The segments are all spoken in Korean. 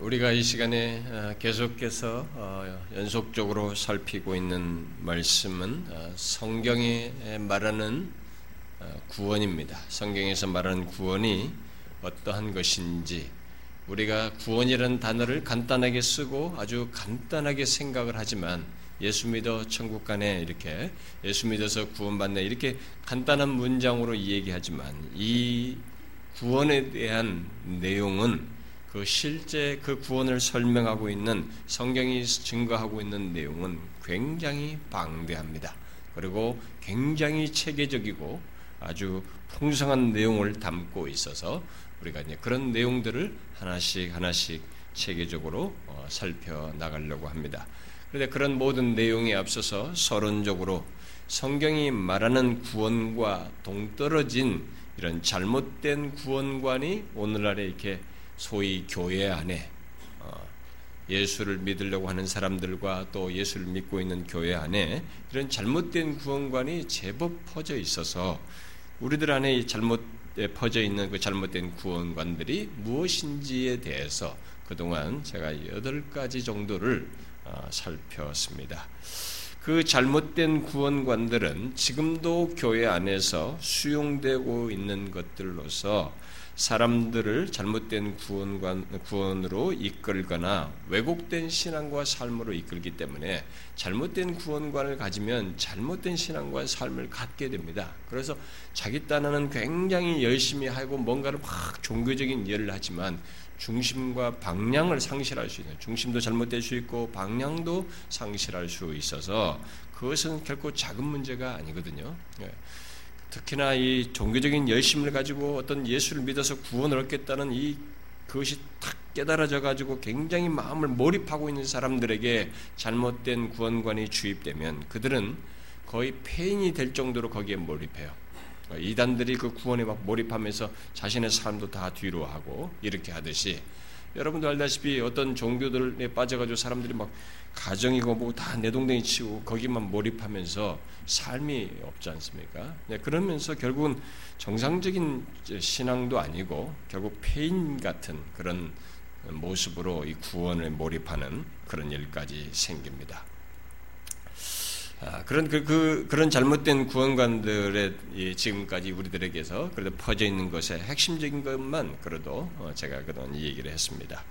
우리가 이 시간에 어, 계속해서 어, 연속적으로 살피고 있는 말씀은 어, 성경에 말하는 구원입니다. 성경에서 말하는 구원이 어떠한 것인지 우리가 구원이라는 단어를 간단하게 쓰고 아주 간단하게 생각을 하지만 예수 믿어 천국 가네 이렇게 예수 믿어서 구원받네 이렇게 간단한 문장으로 얘기하지만 이 구원에 대한 내용은 그 실제 그 구원을 설명하고 있는 성경이 증거하고 있는 내용은 굉장히 방대합니다. 그리고 굉장히 체계적이고 아주 풍성한 내용을 담고 있어서 우리가 이제 그런 내용들을 하나씩 하나씩 체계적으로 어, 살펴 나가려고 합니다. 그런데 그런 모든 내용에 앞서서 서론적으로 성경이 말하는 구원과 동떨어진 이런 잘못된 구원관이 오늘날에 이렇게 소위 교회 안에 어, 예수를 믿으려고 하는 사람들과 또 예수를 믿고 있는 교회 안에 이런 잘못된 구원관이 제법 퍼져 있어서 우리들 안에 잘못 퍼져 있는 그 잘못된 구원관들이 무엇인지에 대해서 그동안 제가 여덟 가지 정도를 어, 살폈습니다. 그 잘못된 구원관들은 지금도 교회 안에서 수용되고 있는 것들로서 사람들을 잘못된 구원관, 구원으로 이끌거나 왜곡된 신앙과 삶으로 이끌기 때문에 잘못된 구원관을 가지면 잘못된 신앙과 삶을 갖게 됩니다. 그래서 자기 딴에는 굉장히 열심히 하고 뭔가를 막 종교적인 일을 하지만 중심과 방향을 상실할 수 있는 중심도 잘못될 수 있고 방향도 상실할 수 있어서 그것은 결코 작은 문제가 아니거든요. 예. 특히나 이 종교적인 열심을 가지고 어떤 예수를 믿어서 구원을 얻겠다는 이 그것이 탁 깨달아져 가지고 굉장히 마음을 몰입하고 있는 사람들에게 잘못된 구원관이 주입되면 그들은 거의 폐인이 될 정도로 거기에 몰입해요. 이단들이 그 구원에 막 몰입하면서 자신의 삶도 다 뒤로 하고 이렇게 하듯이 여러분도 알다시피 어떤 종교들에 빠져가지고 사람들이 막 가정이고 뭐다 내동댕이 치고 거기만 몰입하면서 삶이 없지 않습니까? 네, 그러면서 결국은 정상적인 신앙도 아니고 결국 폐인 같은 그런 모습으로 이 구원을 몰입하는 그런 일까지 생깁니다. 아, 그런 그, 그, 그런 잘못된 구원관들의 이, 지금까지 우리들에게서 그래도 퍼져 있는 것의 핵심적인 것만 그래도 어, 제가 그동안 이 얘기를 했습니다.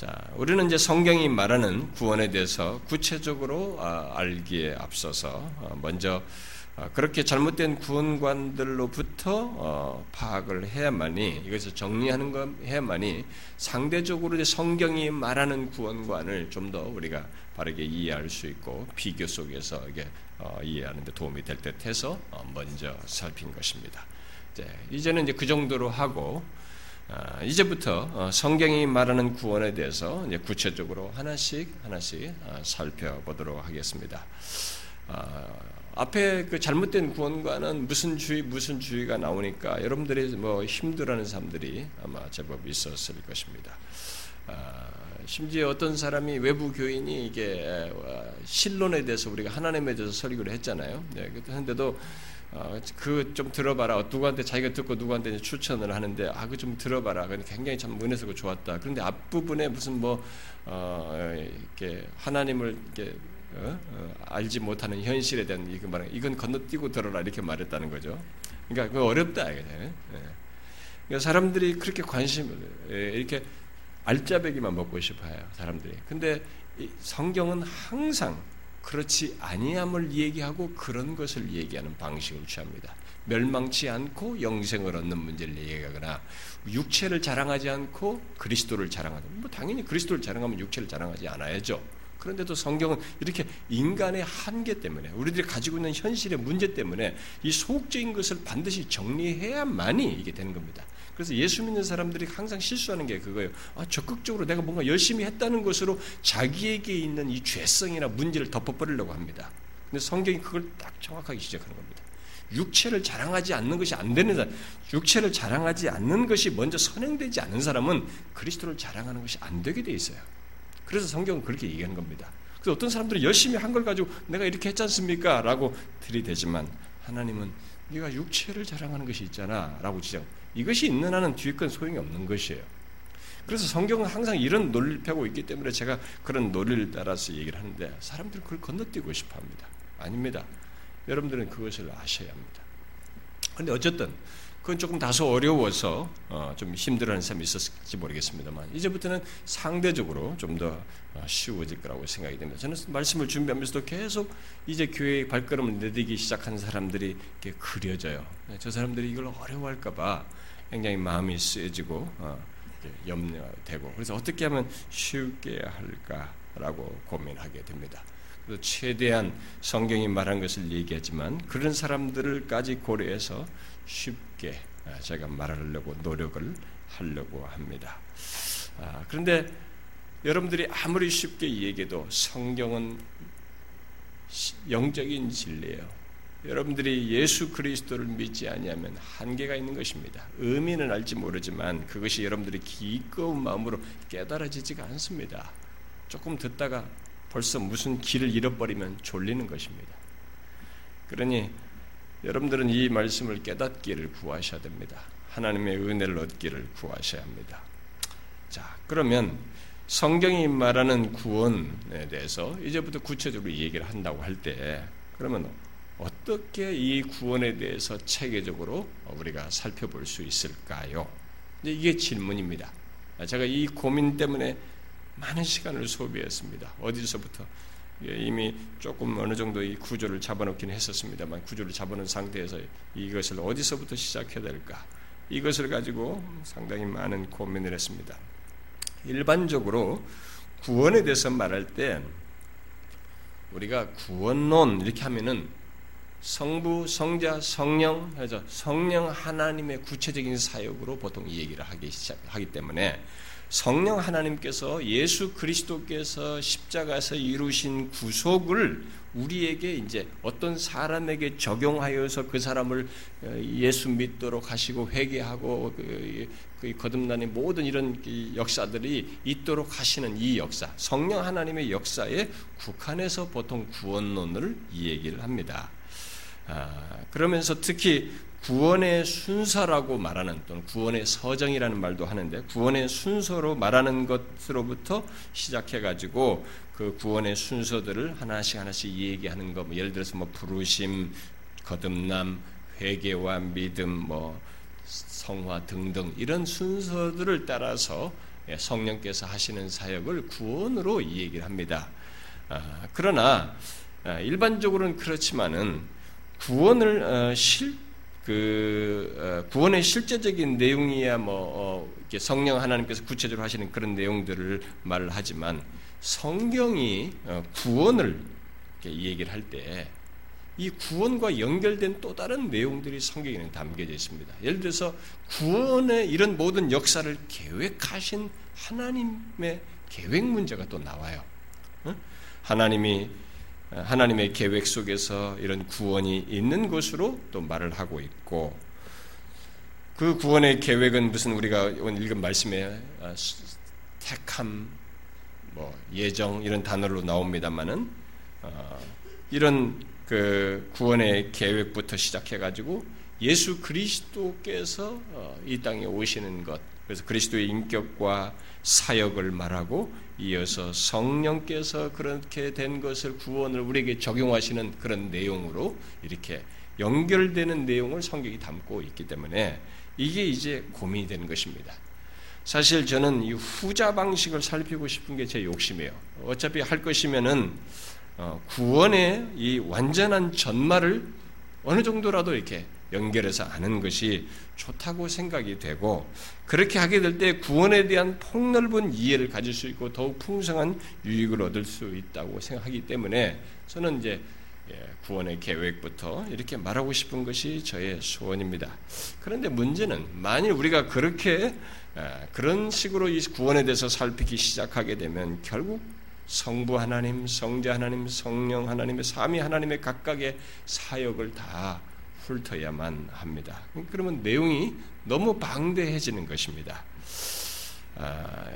자, 우리는 이제 성경이 말하는 구원에 대해서 구체적으로 아, 알기에 앞서서 어, 먼저 어, 그렇게 잘못된 구원관들로부터 어, 파악을 해야만이 이것을 정리하는 것 해야만이 상대적으로 성경이 말하는 구원관을 좀 더 우리가 바르게 이해할 수 있고 비교 속에서 이게 이해하는 데 도움이 될 듯해서 먼저 살핀 것입니다. 이제는 이제 그 정도로 하고 아, 이제부터 어, 성경이 말하는 구원에 대해서 구체적으로 하나씩 하나씩 아, 살펴보도록 하겠습니다. 아, 앞에 그 잘못된 구원과는 무슨 주의 무슨 주의가 나오니까 여러분들이 뭐 힘들어하는 사람들이 아마 제법 있었을 것입니다. 심지어 어떤 사람이 외부 교인이 이게 신론에 대해서 우리가 하나님에 대해서 설교를 했잖아요. 네, 그런데도 어, 그좀 들어봐라. 누구한테 자기가 듣고 누구한테 추천을 하는데 아 그 좀 들어봐라. 굉장히 참 은혜스고 좋았다. 그런데 앞 부분에 무슨 뭐 어, 이렇게 하나님을 이렇게 어? 어, 알지 못하는 현실에 대한 이거 말 이건 건너뛰고 들어라 이렇게 말했다는 거죠. 그러니까 그 어렵다. 네. 그러니까 사람들이 그렇게 관심을 예, 이렇게 알짜배기만 먹고 싶어요. 사람들이. 근데 성경은 항상 그렇지 아니함을 얘기하고 그런 것을 얘기하는 방식을 취합니다. 멸망치 않고 영생을 얻는 문제를 얘기하거나 육체를 자랑하지 않고 그리스도를 자랑하는 뭐 당연히 그리스도를 자랑하면 육체를 자랑하지 않아야죠. 그런데도 성경은 이렇게 인간의 한계 때문에 우리들이 가지고 있는 현실의 문제 때문에 이 소극적인 것을 반드시 정리해야만이 이게 되는 겁니다. 그래서 예수 믿는 사람들이 항상 실수하는 게 그거예요. 아, 적극적으로 내가 뭔가 열심히 했다는 것으로 자기에게 있는 이 죄성이나 문제를 덮어버리려고 합니다. 근데 성경이 그걸 딱 정확하게 지적하는 겁니다. 육체를 자랑하지 않는 것이 안 되는 사람, 육체를 자랑하지 않는 것이 먼저 선행되지 않는 사람은 그리스도를 자랑하는 것이 안 되게 돼 있어요. 그래서 성경은 그렇게 얘기하는 겁니다. 그래서 어떤 사람들은 열심히 한 걸 가지고 내가 이렇게 했지 않습니까? 라고 들이대지만 하나님은 네가 육체를 자랑하는 것이 있잖아 라고 지적 이것이 있는 한은 뒤에 건 소용이 없는 것이에요. 그래서 성경은 항상 이런 논리를 펴고 있기 때문에 제가 그런 논리를 따라서 얘기를 하는데 사람들은 그걸 건너뛰고 싶어 합니다. 아닙니다. 여러분들은 그것을 아셔야 합니다. 그런데 어쨌든 그건 조금 다소 어려워서 어, 좀 힘들어하는 사람이 있었을지 모르겠습니다만 이제부터는 상대적으로 좀더 어, 쉬워질 거라고 생각이 됩니다. 저는 말씀을 준비하면서도 계속 이제 교회에 발걸음을 내딛기 시작한 사람들이 이렇게 그려져요. 네, 저 사람들이 이걸 어려워할까봐 굉장히 마음이 쓰여지고 어, 염려되고 그래서 어떻게 하면 쉽게 할까라고 고민하게 됩니다. 최대한 성경이 말한 것을 얘기하지만 그런 사람들을까지 고려해서 쉽게 아, 제가 말하려고 노력을 하려고 합니다. 아, 그런데 여러분들이 아무리 쉽게 얘기해도 성경은 영적인 진리예요. 여러분들이 예수 그리스도를 믿지 아니하면 한계가 있는 것입니다. 의미는 알지 모르지만 그것이 여러분들이 기꺼운 마음으로 깨달아지지가 않습니다. 조금 듣다가 벌써 무슨 길을 잃어버리면 졸리는 것입니다. 그러니 여러분들은 이 말씀을 깨닫기를 구하셔야 됩니다. 하나님의 은혜를 얻기를 구하셔야 합니다. 자, 그러면 성경이 말하는 구원에 대해서 이제부터 구체적으로 얘기를 한다고 할 때, 그러면 어떻게 이 구원에 대해서 체계적으로 우리가 살펴볼 수 있을까요? 이게 질문입니다. 제가 이 고민 때문에 많은 시간을 소비했습니다. 어디서부터 예, 이미 조금 어느 정도 이 구조를 잡아놓긴 했었습니다만 구조를 잡아놓은 상태에서 이것을 어디서부터 시작해야 될까? 이것을 가지고 상당히 많은 고민을 했습니다. 일반적으로 구원에 대해서 말할 때 우리가 구원론 이렇게 하면은 성부, 성자, 성령 해서 성령 하나님의 구체적인 사역으로 보통 이 얘기를 하기 시작하기 때문에 성령 하나님께서 예수 그리스도께서 십자가에서 이루신 구속을 우리에게 이제 어떤 사람에게 적용하여서 그 사람을 어, 예수 믿도록 하시고 회개하고 그, 그 거듭나는 모든 이런 역사들이 있도록 하시는 이 역사, 성령 하나님의 역사에 국한해서 보통 구원론을 이 얘기를 합니다. 아, 그러면서 특히 구원의 순서라고 말하는 또는 구원의 서정이라는 말도 하는데 구원의 순서로 말하는 것으로부터 시작해 가지고 그 구원의 순서들을 하나씩 하나씩 얘기하는 것, 뭐 예를 들어서 뭐 부르심, 거듭남, 회개와 믿음, 뭐 성화 등등 이런 순서들을 따라서 예, 성령께서 하시는 사역을 구원으로 얘기를 합니다. 아, 그러나 아, 일반적으로는 그렇지만은 구원을 어, 실, 그 어, 구원의 실제적인 내용이야 뭐 어, 성령 하나님께서 구체적으로 하시는 그런 내용들을 말을 하지만 성경이 구원을 얘기를 할 때 이 구원과 연결된 또 다른 내용들이 성경에는 담겨져 있습니다. 예를 들어서 구원의 이런 모든 역사를 계획하신 하나님의 계획 문제가 또 나와요. 하나님이 하나님의 계획 속에서 이런 구원이 있는 것으로 또 말을 하고 있고 그 구원의 계획은 무슨 우리가 오늘 읽은 말씀에 아, 택함, 뭐 예정 이런 단어로 나옵니다만은 어, 이런 그 구원의 계획부터 시작해 가지고 예수 그리스도께서 어, 이 땅에 오시는 것 그래서 그리스도의 인격과 사역을 말하고 이어서 성령께서 그렇게 된 것을 구원을 우리에게 적용하시는 그런 내용으로 이렇게 연결되는 내용을 성경이 담고 있기 때문에 이게 이제 고민이 되는 것입니다. 사실 저는 이 후자 방식을 살피고 싶은 게 제 욕심이에요. 어차피 할 것이면은 어, 구원의 이 완전한 전말을 어느 정도라도 이렇게 연결해서 아는 것이 좋다고 생각이 되고 그렇게 하게 될 때 구원에 대한 폭넓은 이해를 가질 수 있고 더욱 풍성한 유익을 얻을 수 있다고 생각하기 때문에 저는 이제 예, 구원의 계획부터 이렇게 말하고 싶은 것이 저의 소원입니다. 그런데 문제는 만일 우리가 그렇게 아, 그런 식으로 이 구원에 대해서 살피기 시작하게 되면 결국 성부 하나님, 성자 하나님, 성령 하나님의 삼위 하나님의 각각의 사역을 다 훑어야만 합니다. 그러면 내용이 너무 방대해지는 것입니다. 아,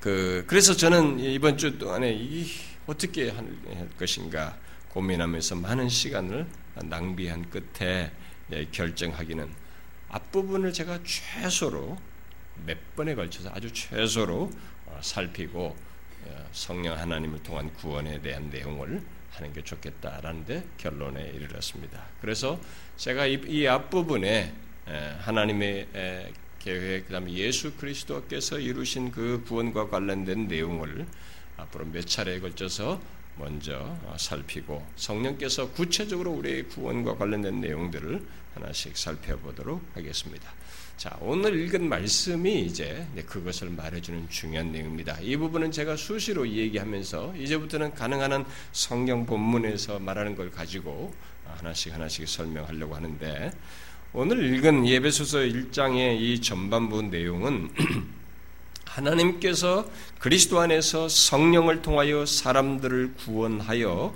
그, 그래서 저는 이번 주 동안에 이 어떻게 할 것인가 고민하면서 많은 시간을 낭비한 끝에 결정하기는 앞부분을 제가 최소로 몇 번에 걸쳐서 아주 최소로 어, 살피고 어, 성령 하나님을 통한 구원에 대한 내용을 하는 게 좋겠다라는 데 결론에 이르렀습니다. 그래서 제가 이, 이 앞부분에 하나님의 계획, 그 다음에 예수 그리스도께서 이루신 그 구원과 관련된 내용을 앞으로 몇 차례에 걸쳐서 먼저 어, 살피고 성령께서 구체적으로 우리의 구원과 관련된 내용들을 하나씩 살펴보도록 하겠습니다. 자, 오늘 읽은 말씀이 이제 그것을 말해주는 중요한 내용입니다. 이 부분은 제가 수시로 얘기하면서 이제부터는 가능한 한 성경 본문에서 말하는 걸 가지고 하나씩 하나씩 설명하려고 하는데 오늘 읽은 예배소서 1장의 이 전반부 내용은 하나님께서 그리스도 안에서 성령을 통하여 사람들을 구원하여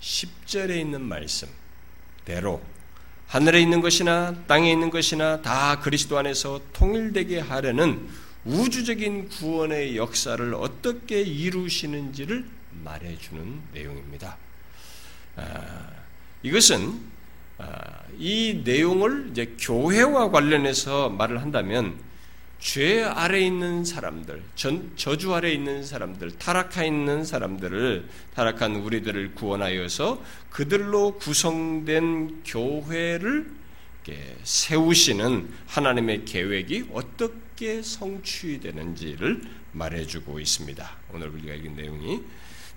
10절에 있는 말씀대로 하늘에 있는 것이나 땅에 있는 것이나 다 그리스도 안에서 통일되게 하려는 우주적인 구원의 역사를 어떻게 이루시는지를 말해주는 내용입니다. 아, 이것은 아, 이 내용을 이제 교회와 관련해서 말을 한다면 죄 아래 있는 사람들, 전, 저주 아래 있는 사람들, 타락하 있는 사람들을 타락한 우리들을 구원하여서 그들로 구성된 교회를 세우시는 하나님의 계획이 어떻게 성취되는지를 말해주고 있습니다. 오늘 우리가 읽은 내용이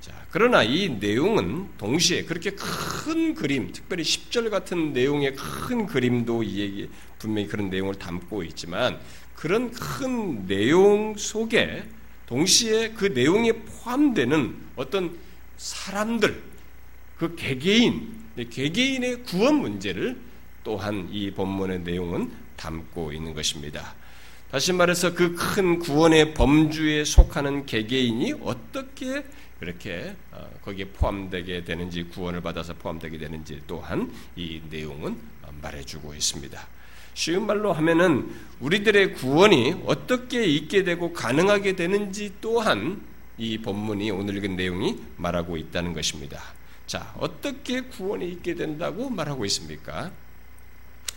자, 그러나 이 내용은 동시에 그렇게 큰 그림, 특별히 10절 같은 내용의 큰 그림도 이 얘기, 분명히 그런 내용을 담고 있지만 그런 큰 내용 속에 동시에 그 내용에 포함되는 어떤 사람들, 그 개개인, 개개인의 구원 문제를 또한 이 본문의 내용은 담고 있는 것입니다. 다시 말해서 그 큰 구원의 범주에 속하는 개개인이 어떻게 그렇게 어, 거기에 포함되게 되는지 구원을 받아서 포함되게 되는지 또한 이 내용은 말해주고 있습니다. 쉬운 말로 하면은 우리들의 구원이 어떻게 있게 되고 가능하게 되는지 또한 이 본문이 오늘 읽은 내용이 말하고 있다는 것입니다. 자, 어떻게 구원이 있게 된다고 말하고 있습니까?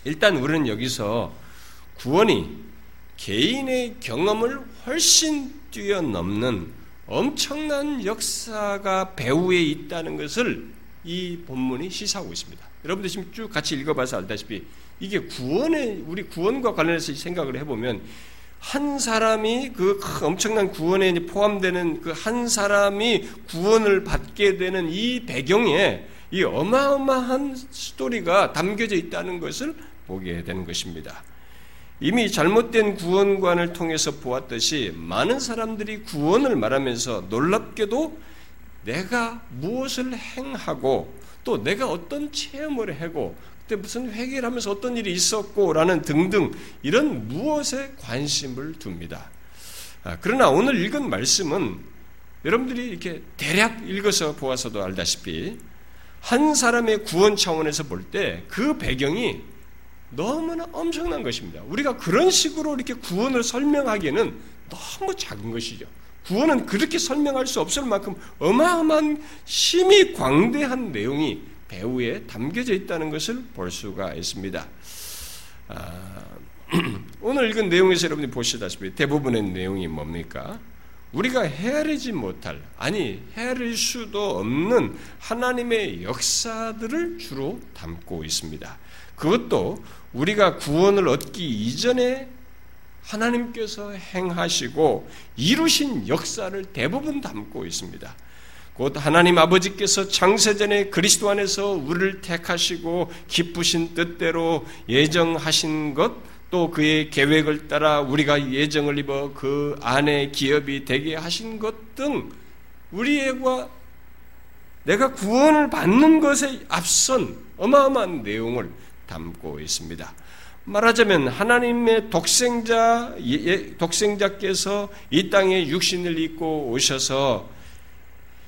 일단 우리는 여기서 구원이 개인의 경험을 훨씬 뛰어넘는 엄청난 역사가 배후에 있다는 것을 이 본문이 시사하고 있습니다. 여러분들 지금 쭉 같이 읽어봐서 알다시피 이게 구원의 우리 구원과 관련해서 생각을 해보면 한 사람이 그 엄청난 구원에 포함되는 그 한 사람이 구원을 받게 되는 이 배경에 이 어마어마한 스토리가 담겨져 있다는 것을 보게 되는 것입니다. 이미 잘못된 구원관을 통해서 보았듯이 많은 사람들이 구원을 말하면서 놀랍게도 내가 무엇을 행하고 또 내가 어떤 체험을 하고 그때 무슨 회개를 하면서 어떤 일이 있었고라는 등등 이런 무엇에 관심을 둡니다. 아, 그러나 오늘 읽은 말씀은 여러분들이 이렇게 대략 읽어서 보아서도 알다시피 한 사람의 구원 차원에서 볼 때 그 배경이 너무나 엄청난 것입니다. 우리가 그런 식으로 이렇게 구원을 설명하기에는 너무 작은 것이죠. 구원은 그렇게 설명할 수 없을 만큼 어마어마한 심히 광대한 내용이 배후에 담겨져 있다는 것을 볼 수가 있습니다. 아, 오늘 읽은 내용에서 여러분이 보시다시피 대부분의 내용이 뭡니까? 우리가 헤아리지 못할, 아니, 헤아릴 수도 없는 하나님의 역사들을 주로 담고 있습니다. 그것도 우리가 구원을 얻기 이전에 하나님께서 행하시고 이루신 역사를 대부분 담고 있습니다. 곧 하나님 아버지께서 창세전에 그리스도 안에서 우리를 택하시고 기쁘신 뜻대로 예정하신 것, 또 그의 계획을 따라 우리가 예정을 입어 그 안에 기업이 되게 하신 것 등 우리와 내가 구원을 받는 것에 앞선 어마어마한 내용을 담고 있습니다. 말하자면 하나님의 독생자 예, 예, 독생자께서 이 땅에 육신을 입고 오셔서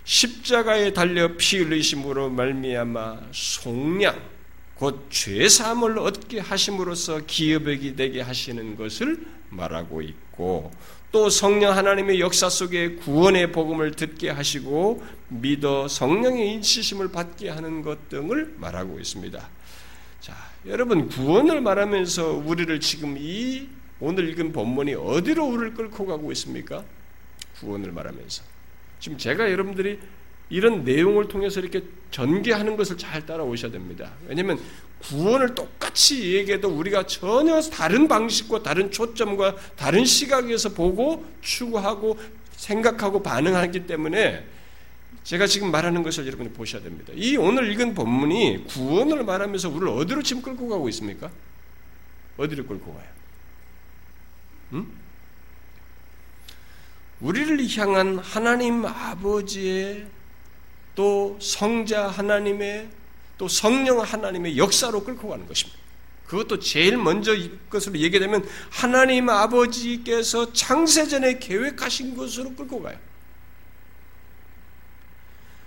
십자가에 달려 피 흘리심으로 말미암아 속량 곧 죄사함을 얻게 하심으로써 기업이 되게 하시는 것을 말하고 있고 또 성령 하나님의 역사 속에 구원의 복음을 듣게 하시고 믿어 성령의 인치심을 받게 하는 것 등을 말하고 있습니다. 자, 여러분 구원을 말하면서 우리를 지금 이 오늘 읽은 본문이 어디로 우리를 끌고 가고 있습니까? 구원을 말하면서. 지금 제가 여러분들이 이런 내용을 통해서 이렇게 전개하는 것을 잘 따라오셔야 됩니다. 왜냐하면 구원을 똑같이 얘기해도 우리가 전혀 다른 방식과 다른 초점과 다른 시각에서 보고 추구하고 생각하고 반응하기 때문에 제가 지금 말하는 것을 여러분이 보셔야 됩니다. 이 오늘 읽은 본문이 구원을 말하면서 우리를 어디로 지금 끌고 가고 있습니까? 어디로 끌고 가요? 음? 우리를 향한 하나님 아버지의 또 성자 하나님의 또 성령 하나님의 역사로 끌고 가는 것입니다. 그것도 제일 먼저 것으로 얘기되면 하나님 아버지께서 창세전에 계획하신 것으로 끌고 가요.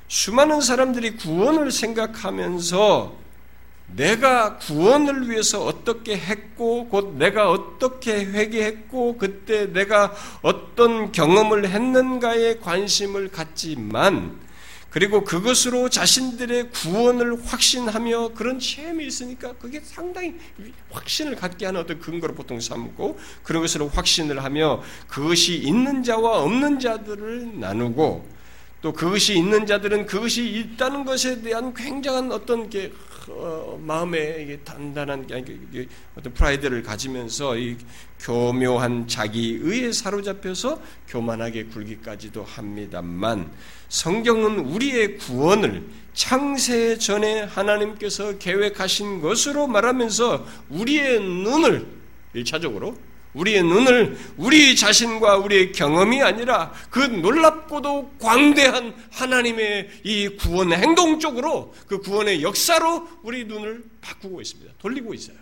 수많은 사람들이 구원을 생각하면서 내가 구원을 위해서 어떻게 했고, 곧 내가 어떻게 회개했고, 그때 내가 어떤 경험을 했는가에 관심을 갖지만, 그리고 그것으로 자신들의 구원을 확신하며 그런 체험이 있으니까 그게 상당히 확신을 갖게 하는 어떤 근거로 보통 삼고 그런 것으로 확신을 하며 그것이 있는 자와 없는 자들을 나누고 또 그것이 있는 자들은 그것이 있다는 것에 대한 굉장한 어떤 게 어, 마음에 단단한 어떤 프라이드를 가지면서 이 교묘한 자기의에 사로잡혀서 교만하게 굴기까지도 합니다만 성경은 우리의 구원을 창세 전에 하나님께서 계획하신 것으로 말하면서 우리의 눈을 일차적으로 우리의 눈을 우리 자신과 우리의 경험이 아니라 그 놀랍고도 광대한 하나님의 이 구원 행동 쪽으로 그 구원의 역사로 우리 눈을 바꾸고 있습니다. 돌리고 있어요.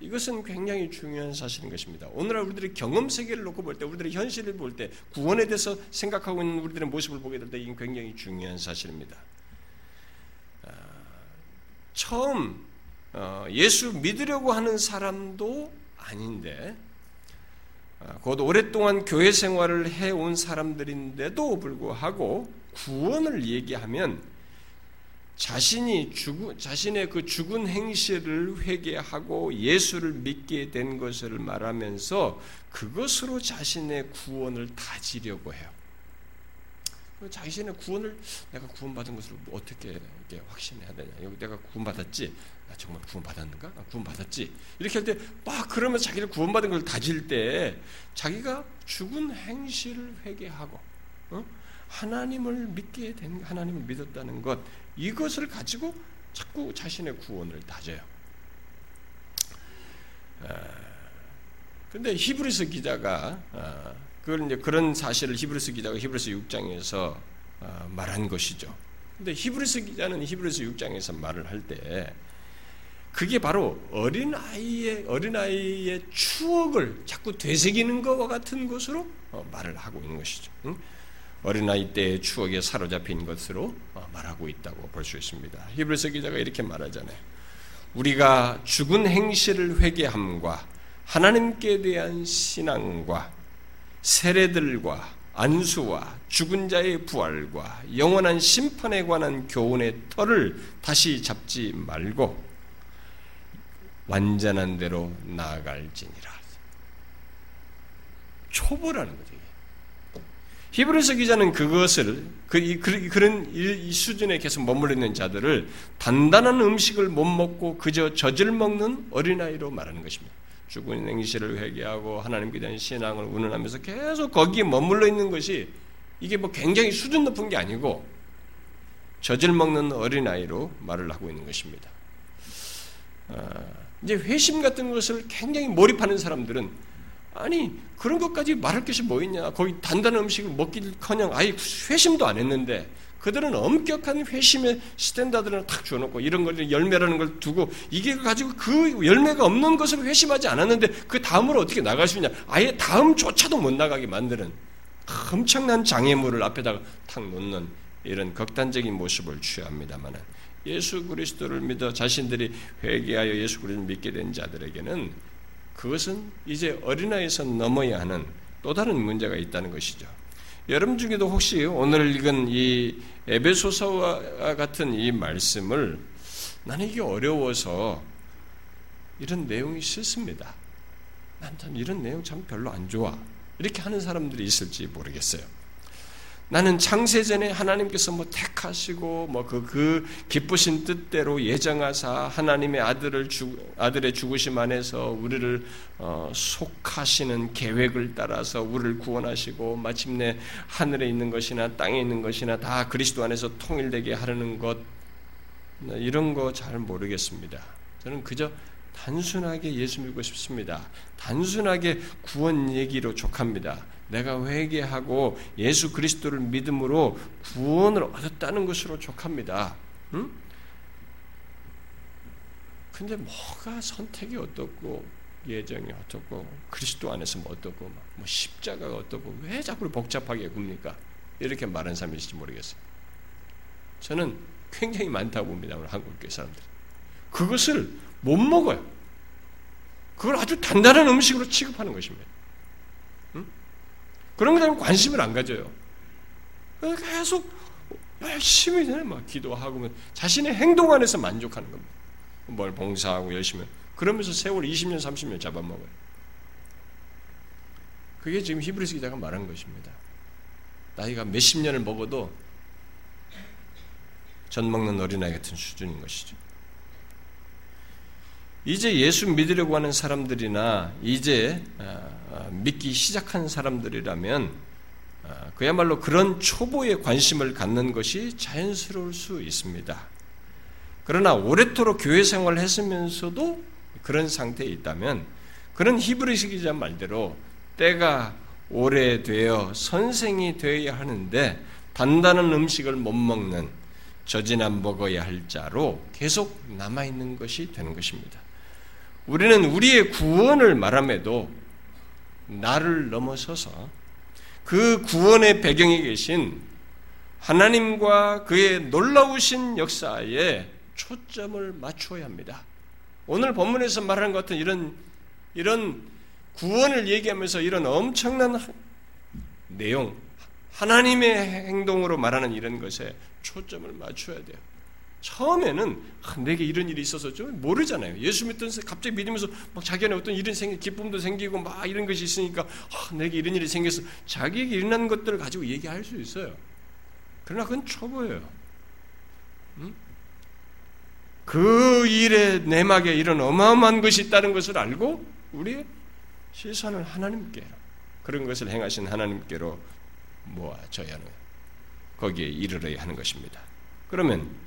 이것은 굉장히 중요한 사실인 것입니다. 오늘날 우리들이 경험 세계를 놓고 볼 때, 우리들의 현실을 볼 때, 구원에 대해서 생각하고 있는 우리들의 모습을 보게 될 때, 이건 굉장히 중요한 사실입니다. 아, 처음 어, 예수 믿으려고 하는 사람도 아닌데 어, 곧 오랫동안 교회 생활을 해온 사람들인데도 불구하고 구원을 얘기하면 자신이 죽은, 자신의 그 죽은 행실을 회개하고 예수를 믿게 된 것을 말하면서 그것으로 자신의 구원을 다지려고 해요. 자신의 구원을 내가 구원받은 것을 어떻게 확신해야 되냐. 내가 구원받았지. 나 정말 구원받았는가? 나 구원받았지. 이렇게 할 때 막 그러면 자기를 구원받은 걸 다질 때 자기가 죽은 행실을 회개하고 어? 하나님을 믿게 된 하나님을 믿었다는 것 이것을 가지고 자꾸 자신의 구원을 다져요. 아, 히브리서 기자가 아, 그걸 이제 그런 사실을 히브리서 기자가 히브리서 6장에서 아, 말한 것이죠. 근데 히브리서 기자는 히브리서 6장에서 말을 할 때 그게 바로 어린아이의, 어린아이의 추억을 자꾸 되새기는 것과 같은 것으로 어, 말을 하고 있는 것이죠. 어린아이 때의 추억에 사로잡힌 것으로 어, 말하고 있다고 볼 수 있습니다. 히브리서 기자가 이렇게 말하잖아요. 우리가 죽은 행실을 회개함과 하나님께 대한 신앙과 세례들과 안수와 죽은 자의 부활과 영원한 심판에 관한 교훈의 털을 다시 잡지 말고 완전한 대로 나아갈지니라. 초보라는 거죠. 히브리서 기자는 그것을 그, 그, 그 런 이, 수준에 계속 머물러 있는 자들을 단단한 음식을 못 먹고 그저 젖을 먹는 어린아이로 말하는 것입니다. 죽은 행실을 회개하고 하나님께 대한 신앙을 운운하면서 계속 거기에 머물러 있는 것이 이게 뭐 굉장히 수준 높은 게 아니고 젖을 먹는 어린아이로 말을 하고 있는 것입니다. 아, 이제 회심 같은 것을 굉장히 몰입하는 사람들은 아니 그런 것까지 말할 것이 뭐 있냐? 거기 단단한 음식을 먹기커녕 아예 회심도 안 했는데 그들은 엄격한 회심의 standard를 탁 줘놓고 이런 걸 열매라는 걸 두고 이게 가지고 그 열매가 없는 것을 회심하지 않았는데 그 다음으로 어떻게 나갈 수 있냐? 아예 다음조차도 못 나가게 만드는 엄청난 장애물을 앞에다가 탁 놓는 이런 극단적인 모습을 취합니다만은 예수 그리스도를 믿어 자신들이 회개하여 예수 그리스도를 믿게 된 자들에게는 그것은 이제 어린아이에서 넘어야 하는 또 다른 문제가 있다는 것이죠. 여러분 중에도 혹시 오늘 읽은 이 에베소서와 같은 이 말씀을 나는 이게 어려워서 이런 내용이 싫습니다. 난 참 이런 내용 참 별로 안 좋아. 이렇게 하는 사람들이 있을지 모르겠어요. 나는 창세전에 하나님께서 뭐 택하시고 뭐그그 기쁘신 뜻대로 예정하사 하나님의 아들을 주, 아들의 죽으심 안에서 우리를 어, 속하시는 계획을 따라서 우리를 구원하시고 마침내 하늘에 있는 것이나 땅에 있는 것이나 다 그리스도 안에서 통일되게 하려는 것 이런 거 잘 모르겠습니다. 저는 그저 단순하게 예수 믿고 싶습니다. 단순하게 구원 얘기로 족합니다. 내가 회개하고 예수 그리스도를 믿음으로 구원을 얻었다는 것으로 족합니다. 응? 근데 뭐가 선택이 어떻고 예정이 어떻고 그리스도 안에서 뭐 어떻고 뭐 십자가가 어떻고 왜 자꾸 복잡하게 굽니까? 이렇게 말하는 사람이 있을지 모르겠어요. 저는 굉장히 많다고 봅니다. 오늘 한국 교회 사람들. 그것을 못 먹어요. 그걸 아주 단단한 음식으로 취급하는 것입니다. 그런 것에 관심을 안 가져요. 계속 열심히 막 기도하고 자신의 행동 안에서 만족하는 겁니다. 뭘 봉사하고 열심히 그러면서 세월 20년 30년 잡아먹어요. 그게 지금 히브리스 기자가 말한 것입니다. 나이가 몇십 년을 먹어도 전 먹는 어린아이 같은 수준인 것이죠. 이제 예수 믿으려고 하는 사람들이나 이제 어, 어, 믿기 시작한 사람들이라면 어, 그야말로 그런 초보의 관심을 갖는 것이 자연스러울 수 있습니다. 그러나 오랫도록 교회 생활을 했으면서도 그런 상태에 있다면 그런 히브리스 기자 말대로 때가 오래되어 선생이 되어야 하는데 단단한 음식을 못 먹는 저지난 먹어야 할 자로 계속 남아있는 것이 되는 것입니다. 우리는 우리의 구원을 말함에도 나를 넘어서서 그 구원의 배경에 계신 하나님과 그의 놀라우신 역사에 초점을 맞추어야 합니다. 오늘 본문에서 말하는 것 같은 이런 이런 구원을 얘기하면서 이런 엄청난 내용, 하나님의 행동으로 말하는 이런 것에 초점을 맞춰야 돼요. 처음에는 아, 내게 이런 일이 있어서 좀 모르잖아요. 예수 믿던 갑자기 믿으면서 막 자기 안에 어떤 이런 생 기쁨도 생기고 막 이런 것이 있으니까 아, 내게 이런 일이 생겨서 자기에게 일어난 것들을 가지고 얘기할 수 있어요. 그러나 그건 초보예요. 응? 그 일에 내막에 이런 어마어마한 것이 있다는 것을 알고 우리의 시선을 하나님께 그런 것을 행하신 하나님께로 모아져야 하는 거기에 이르러야 하는 것입니다. 그러면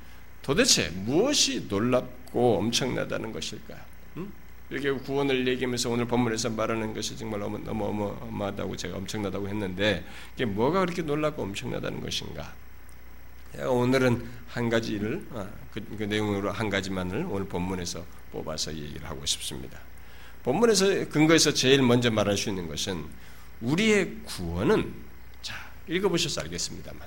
도대체 무엇이 놀랍고 엄청나다는 것일까요? 음? 이렇게 구원을 얘기하면서 오늘 본문에서 말하는 것이 정말 너무 너무 어마어마하다고 제가 엄청나다고 했는데 이게 뭐가 그렇게 놀랍고 엄청나다는 것인가? 오늘은 한 가지를 아, 그, 그 내용으로 한 가지만을 오늘 본문에서 뽑아서 얘기를 하고 싶습니다. 본문에서 근거에서 제일 먼저 말할 수 있는 것은 우리의 구원은 자 읽어보셔서 알겠습니다만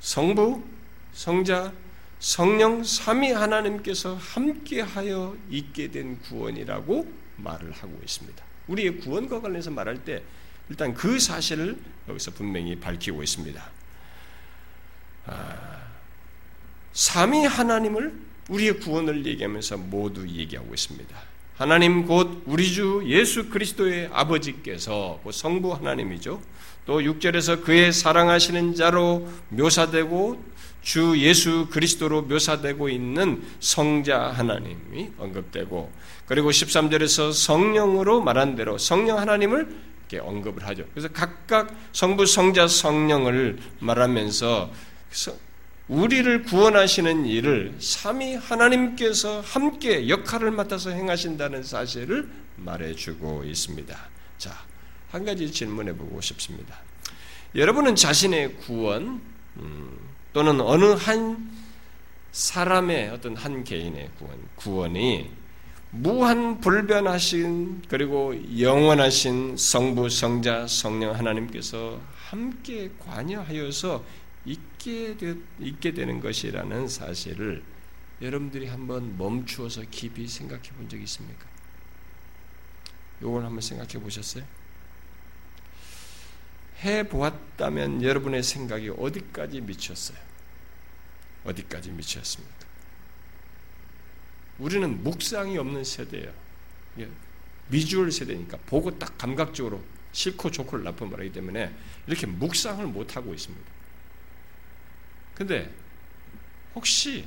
성부, 성자, 성령 삼위 하나님께서 함께하여 있게 된 구원이라고 말을 하고 있습니다. 우리의 구원과 관련해서 말할 때 일단 그 사실을 여기서 분명히 밝히고 있습니다. 아, 삼위 하나님을 우리의 구원을 얘기하면서 모두 얘기하고 있습니다. 하나님 곧 우리 주 예수 그리스도의 아버지께서 성부 하나님이죠. 또 6절에서 그의 사랑하시는 자로 묘사되고 주 예수 그리스도로 묘사되고 있는 성자 하나님이 언급되고 그리고 13절에서 성령으로 말한 대로 성령 하나님을 이렇게 언급을 하죠. 그래서 각각 성부, 성자, 성령을 말하면서 우리를 구원하시는 일을 삼위 하나님께서 함께 역할을 맡아서 행하신다는 사실을 말해주고 있습니다. 자, 한 가지 질문해 보고 싶습니다. 여러분은 자신의 구원, 음, 또는 어느 한 사람의 어떤 한 개인의 구원, 구원이 무한 불변하신 그리고 영원하신 성부, 성자, 성령 하나님께서 함께 관여하여서 있게, 되, 있게 되는 것이라는 사실을 여러분들이 한번 멈추어서 깊이 생각해 본 적이 있습니까? 이걸 한번 생각해 보셨어요? 해 보았다면 여러분의 생각이 어디까지 미쳤어요? 어디까지 미쳤습니까? 우리는 묵상이 없는 세대예요. 미주얼 세대니까 보고 딱 감각적으로 싫고 좋고 나쁜 말하기 때문에 이렇게 묵상을 못 하고 있습니다. 근데 혹시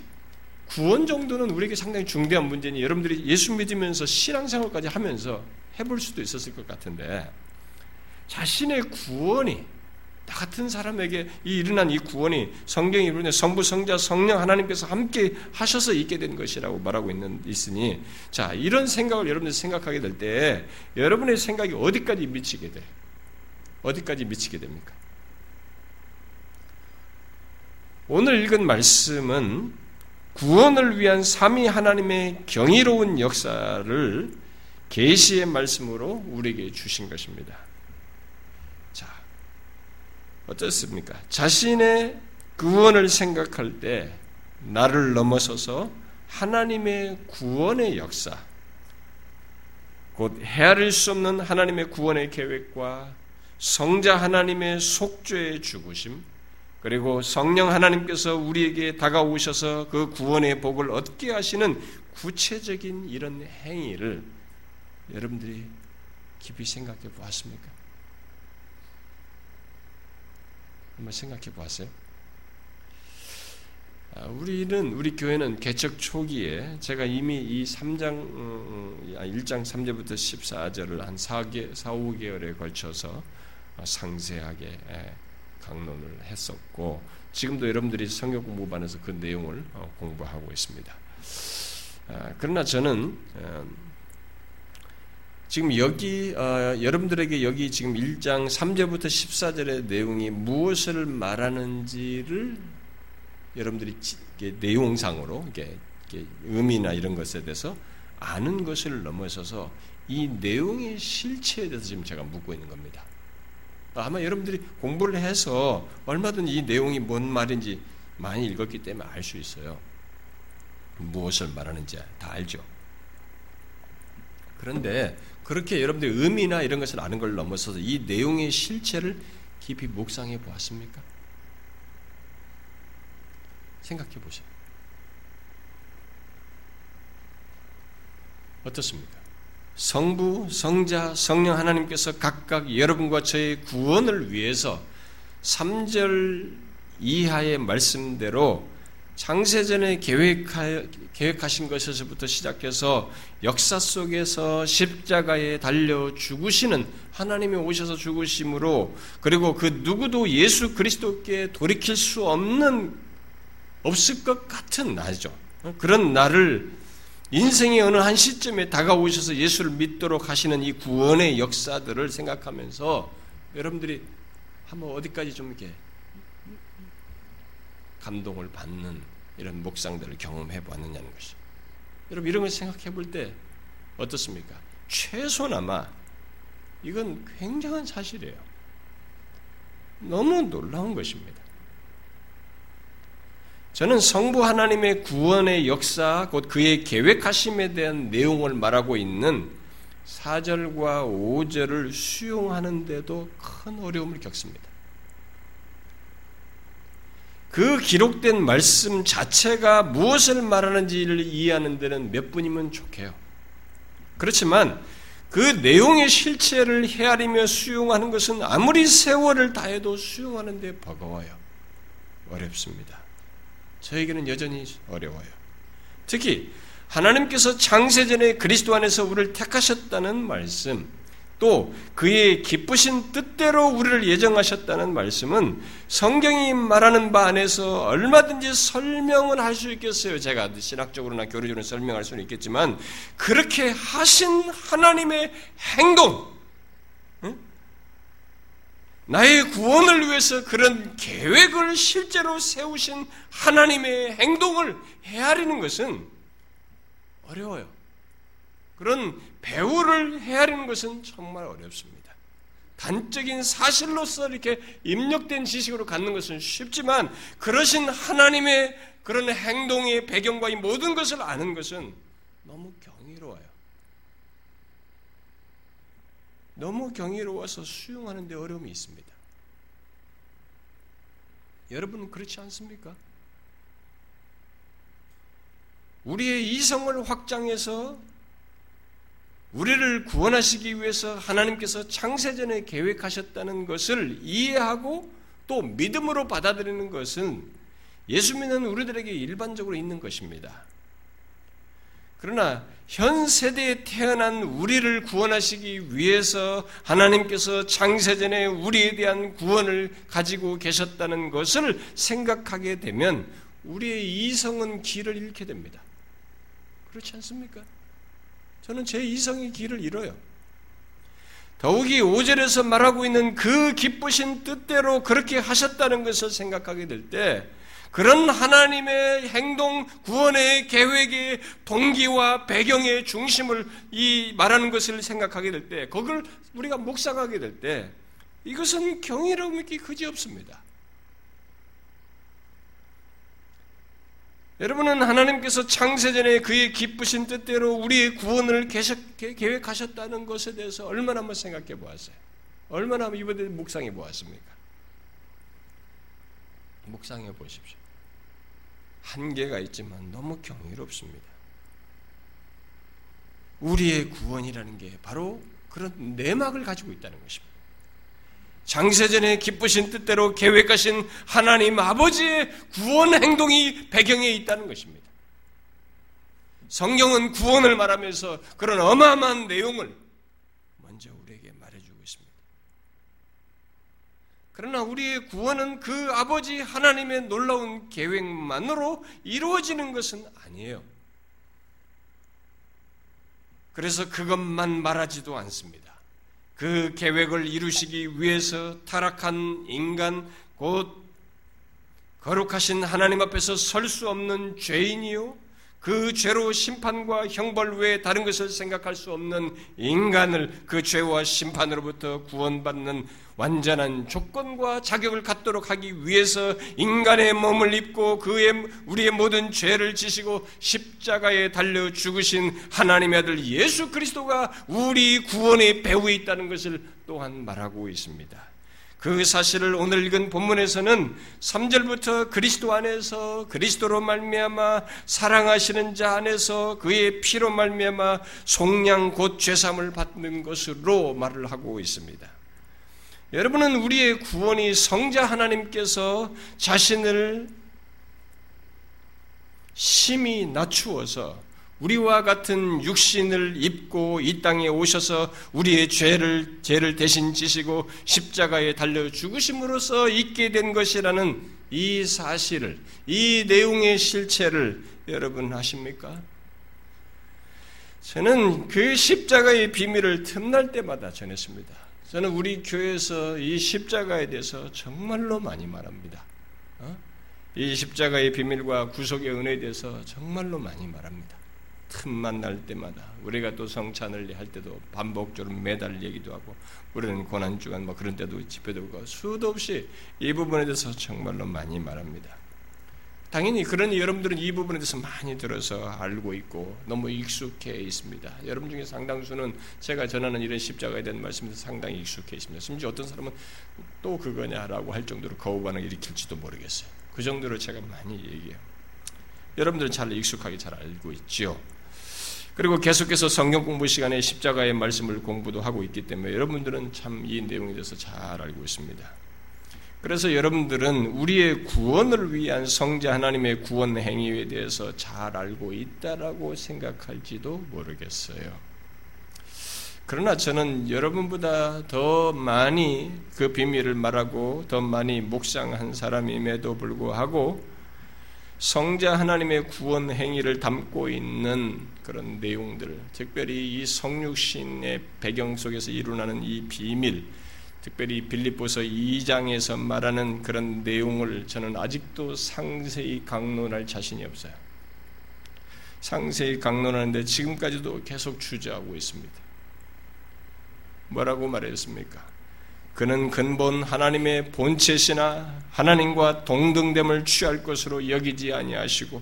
구원 정도는 우리에게 상당히 중대한 문제니 여러분들이 예수 믿으면서 신앙생활까지 하면서 해볼 수도 있었을 것 같은데 자신의 구원이 나 같은 사람에게 이 일어난 이 구원이 성경이 이루는 성부 성자 성령 하나님께서 함께 하셔서 있게 된 것이라고 말하고 있는 있으니 자 이런 생각을 여러분들 생각하게 될 때 여러분의 생각이 어디까지 미치게 돼? 어디까지 미치게 됩니까? 오늘 읽은 말씀은 구원을 위한 삼위 하나님의 경이로운 역사를 계시의 말씀으로 우리에게 주신 것입니다. 자, 어떻습니까? 자신의 구원을 생각할 때 나를 넘어서서 하나님의 구원의 역사, 곧 헤아릴 수 없는 하나님의 구원의 계획과 성자 하나님의 속죄의 죽으심, 그리고 성령 하나님께서 우리에게 다가오셔서 그 구원의 복을 얻게 하시는 구체적인 이런 행위를 여러분들이 깊이 생각해 보았습니까? 한번 생각해 보았어요? 아, 우리는 우리 교회는 개척 초기에 제가 이미 이 3장 1장 3절부터 14절을 한 4개 4, 5개월에 걸쳐서 상세하게 강론을 했었고 지금도 여러분들이 성경 공부반에서 그 내용을 어, 공부하고 있습니다. 아, 그러나 저는 어, 지금 여기 어, 여러분들에게 여기 지금 1장 3절부터 14절의 내용이 무엇을 말하는지를 여러분들이 내용상으로 이게 의미나 이런 것에 대해서 아는 것을 넘어서서 이 내용의 실체에 대해서 지금 제가 묻고 있는 겁니다. 아마 여러분들이 공부를 해서 얼마든 이 내용이 뭔 말인지 많이 읽었기 때문에 알 수 있어요. 무엇을 말하는지 다 알죠. 그런데 그렇게 여러분들이 의미나 이런 것을 아는 걸 넘어서서 이 내용의 실체를 깊이 묵상해 보았습니까? 생각해 보세요. 어떻습니까? 성부, 성자, 성령 하나님께서 각각 여러분과 저의 구원을 위해서 3절 이하의 말씀대로 창세전에 계획하, 신 것에서부터 시작해서 역사 속에서 십자가에 달려 죽으시는 하나님이 오셔서 죽으심으로 그리고 그 누구도 예수 그리스도께 돌이킬 수 없는 없을 것 같은 날이죠. 그런 날을 인생의 어느 한 시점에 다가오셔서 예수를 믿도록 하시는 이 구원의 역사들을 생각하면서 여러분들이 한번 어디까지 좀 이렇게 감동을 받는 이런 목상들을 경험해 보았느냐는 것이. 여러분 이런 걸 생각해 볼 때 어떻습니까? 최소나마 이건 굉장한 사실이에요. 너무 놀라운 것입니다. 저는 성부 하나님의 구원의 역사, 곧 그의 계획하심에 대한 내용을 말하고 있는 4절과 5절을 수용하는데도 큰 어려움을 겪습니다. 그 기록된 말씀 자체가 무엇을 말하는지를 이해하는 데는 몇 분이면 좋게요. 그렇지만 그 내용의 실체를 헤아리며 수용하는 것은 아무리 세월을 다해도 수용하는 데 버거워요. 어렵습니다. 저에게는 여전히 어려워요. 특히 하나님께서 창세전에 그리스도 안에서 우리를 택하셨다는 말씀, 또 그의 기쁘신 뜻대로 우리를 예정하셨다는 말씀은 성경이 말하는 바 안에서 얼마든지 설명을 할 수 있겠어요. 제가 신학적으로나 교리적으로 설명할 수는 있겠지만 그렇게 하신 하나님의 행동, 나의 구원을 위해서 그런 계획을 실제로 세우신 하나님의 행동을 헤아리는 것은 어려워요. 그런 배우를 헤아리는 것은 정말 어렵습니다. 단적인 사실로서 이렇게 입력된 지식으로 갖는 것은 쉽지만 그러신 하나님의 그런 행동의 배경과 이 모든 것을 아는 것은 너무 경이로워요. 너무 경이로워서 수용하는 데 어려움이 있습니다. 여러분은 그렇지 않습니까? 우리의 이성을 확장해서 우리를 구원하시기 위해서 하나님께서 창세전에 계획하셨다는 것을 이해하고 또 믿음으로 받아들이는 것은 예수 믿는 우리들에게 일반적으로 있는 것입니다. 그러나 현 세대에 태어난 우리를 구원하시기 위해서 하나님께서 창세전에 우리에 대한 구원을 가지고 계셨다는 것을 생각하게 되면 우리의 이성은 길을 잃게 됩니다. 그렇지 않습니까? 저는 제 이성이 길을 잃어요. 더욱이 5절에서 말하고 있는 그 기쁘신 뜻대로 그렇게 하셨다는 것을 생각하게 될 때, 그런 하나님의 행동, 구원의 계획의 동기와 배경의 중심을 이 말하는 것을 생각하게 될 때, 그걸 우리가 묵상하게 될 때, 이것은 경이로움이 그지 없습니다. 여러분은 하나님께서 창세전에 그의 기쁘신 뜻대로 우리의 구원을 계획하셨다는 것에 대해서 얼마나 한번 생각해 보았어요? 얼마나 이번에 묵상해 보았습니까? 묵상해 보십시오. 한계가 있지만 너무 경이롭습니다. 우리의 구원이라는 게 바로 그런 내막을 가지고 있다는 것입니다. 장세전에 기쁘신 뜻대로 계획하신 하나님 아버지의 구원 행동이 배경에 있다는 것입니다. 성경은 구원을 말하면서 그런 어마어마한 내용을 먼저 우리에게 말해주고 있습니다. 그러나 우리의 구원은 그 아버지 하나님의 놀라운 계획만으로 이루어지는 것은 아니에요. 그래서 그것만 말하지도 않습니다. 그 계획을 이루시기 위해서 타락한 인간, 곧 거룩하신 하나님 앞에서 설 수 없는 죄인이요. 그 죄로 심판과 형벌 외에 다른 것을 생각할 수 없는 인간을 그 죄와 심판으로부터 구원받는 완전한 조건과 자격을 갖도록 하기 위해서 인간의 몸을 입고 그의 우리의 모든 죄를 지시고 십자가에 달려 죽으신 하나님의 아들 예수 그리스도가 우리 구원의 배후에 있다는 것을 또한 말하고 있습니다. 그 사실을 오늘 읽은 본문에서는 3절부터 그리스도 안에서 그리스도로 말미암아 사랑하시는 자 안에서 그의 피로 말미암아 속량 곧 죄삼을 받는 것으로 말을 하고 있습니다. 여러분은 우리의 구원이 성자 하나님께서 자신을 심히 낮추어서 우리와 같은 육신을 입고 이 땅에 오셔서 우리의 죄를 죄를 대신 지시고 십자가에 달려 죽으심으로써 있게 된 것이라는 이 사실을 이 내용의 실체를 여러분 아십니까? 저는 그 십자가의 비밀을 틈날 때마다 전했습니다. 저는 우리 교회에서 이 십자가에 대해서 정말로 많이 말합니다. 어? 이 십자가의 비밀과 구속의 은혜에 대해서 정말로 많이 말합니다. 틈만 날 때마다 우리가 또 성찬을 할 때도 반복적으로 매달 얘기도 하고 우리는 고난 주간 뭐 그런 때도 집회도 고 수도 없이 이 부분에 대해서 정말로 많이 말합니다. 당연히 그런 여러분들은 이 부분에 대해서 많이 들어서 알고 있고 너무 익숙해 있습니다. 여러분 중에 상당수는 제가 전하는 이런 십자가에 대한 말씀에 상당히 익숙해 있습니다. 심지어 어떤 사람은 또 그거냐라고 할 정도로 거부 반응을 일으킬지도 모르겠어요. 그 정도로 제가 많이 얘기해요. 여러분들은 잘 익숙하게 잘 알고 있죠. 그리고 계속해서 성경 공부 시간에 십자가의 말씀을 공부도 하고 있기 때문에 여러분들은 참 이 내용에 대해서 잘 알고 있습니다. 그래서 여러분들은 우리의 구원을 위한 성자 하나님의 구원 행위에 대해서 잘 알고 있다라고 생각할지도 모르겠어요. 그러나 저는 여러분보다 더 많이 그 비밀을 말하고 더 많이 묵상한 사람임에도 불구하고 성자 하나님의 구원 행위를 담고 있는 그런 내용들, 특별히 이 성육신의 배경 속에서 일어나는 이 비밀, 특별히 빌립보서 2장에서 말하는 그런 내용을 저는 아직도 상세히 강론할 자신이 없어요. 상세히 강론하는데 지금까지도 계속 주저하고 있습니다. 뭐라고 말했습니까? 그는 근본 하나님의 본체시나 하나님과 동등됨을 취할 것으로 여기지 아니하시고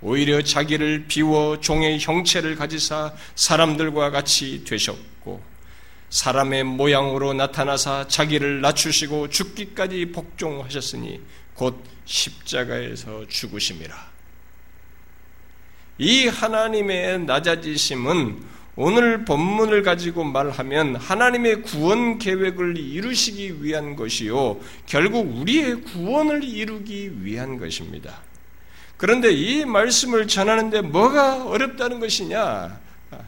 오히려 자기를 비워 종의 형체를 가지사 사람들과 같이 되셨고 사람의 모양으로 나타나사 자기를 낮추시고 죽기까지 복종하셨으니 곧 십자가에서 죽으심이라. 이 하나님의 낮아지심은 오늘 본문을 가지고 말하면 하나님의 구원 계획을 이루시기 위한 것이요. 결국 우리의 구원을 이루기 위한 것입니다. 그런데 이 말씀을 전하는데 뭐가 어렵다는 것이냐?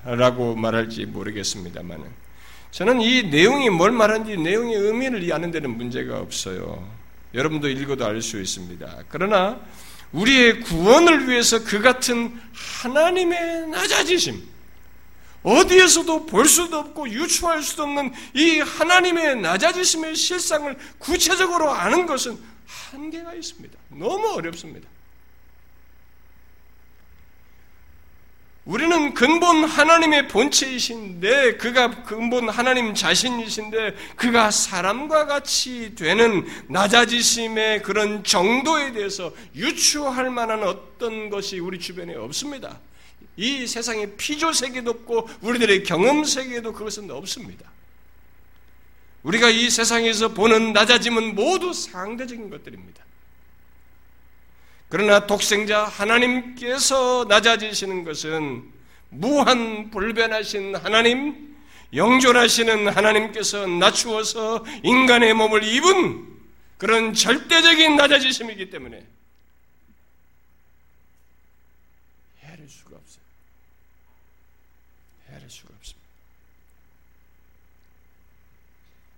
라고 말할지 모르겠습니다만 저는 이 내용이 뭘 말하는지 내용의 의미를 아는 데는 문제가 없어요. 여러분도 읽어도 알 수 있습니다. 그러나 우리의 구원을 위해서 그 같은 하나님의 낮아지심, 어디에서도 볼 수도 없고 유추할 수도 없는 이 하나님의 낮아지심의 실상을 구체적으로 아는 것은 한계가 있습니다. 너무 어렵습니다. 우리는 근본 하나님의 본체이신데 그가 근본 하나님 자신이신데 그가 사람과 같이 되는 낮아지심의 그런 정도에 대해서 유추할 만한 어떤 것이 우리 주변에 없습니다. 이 세상에 피조 세계도 없고 우리들의 경험 세계도 그것은 없습니다. 우리가 이 세상에서 보는 낮아짐은 모두 상대적인 것들입니다. 그러나 독생자 하나님께서 낮아지시는 것은 무한 불변하신 하나님, 영존하시는 하나님께서 낮추어서 인간의 몸을 입은 그런 절대적인 낮아지심이기 때문에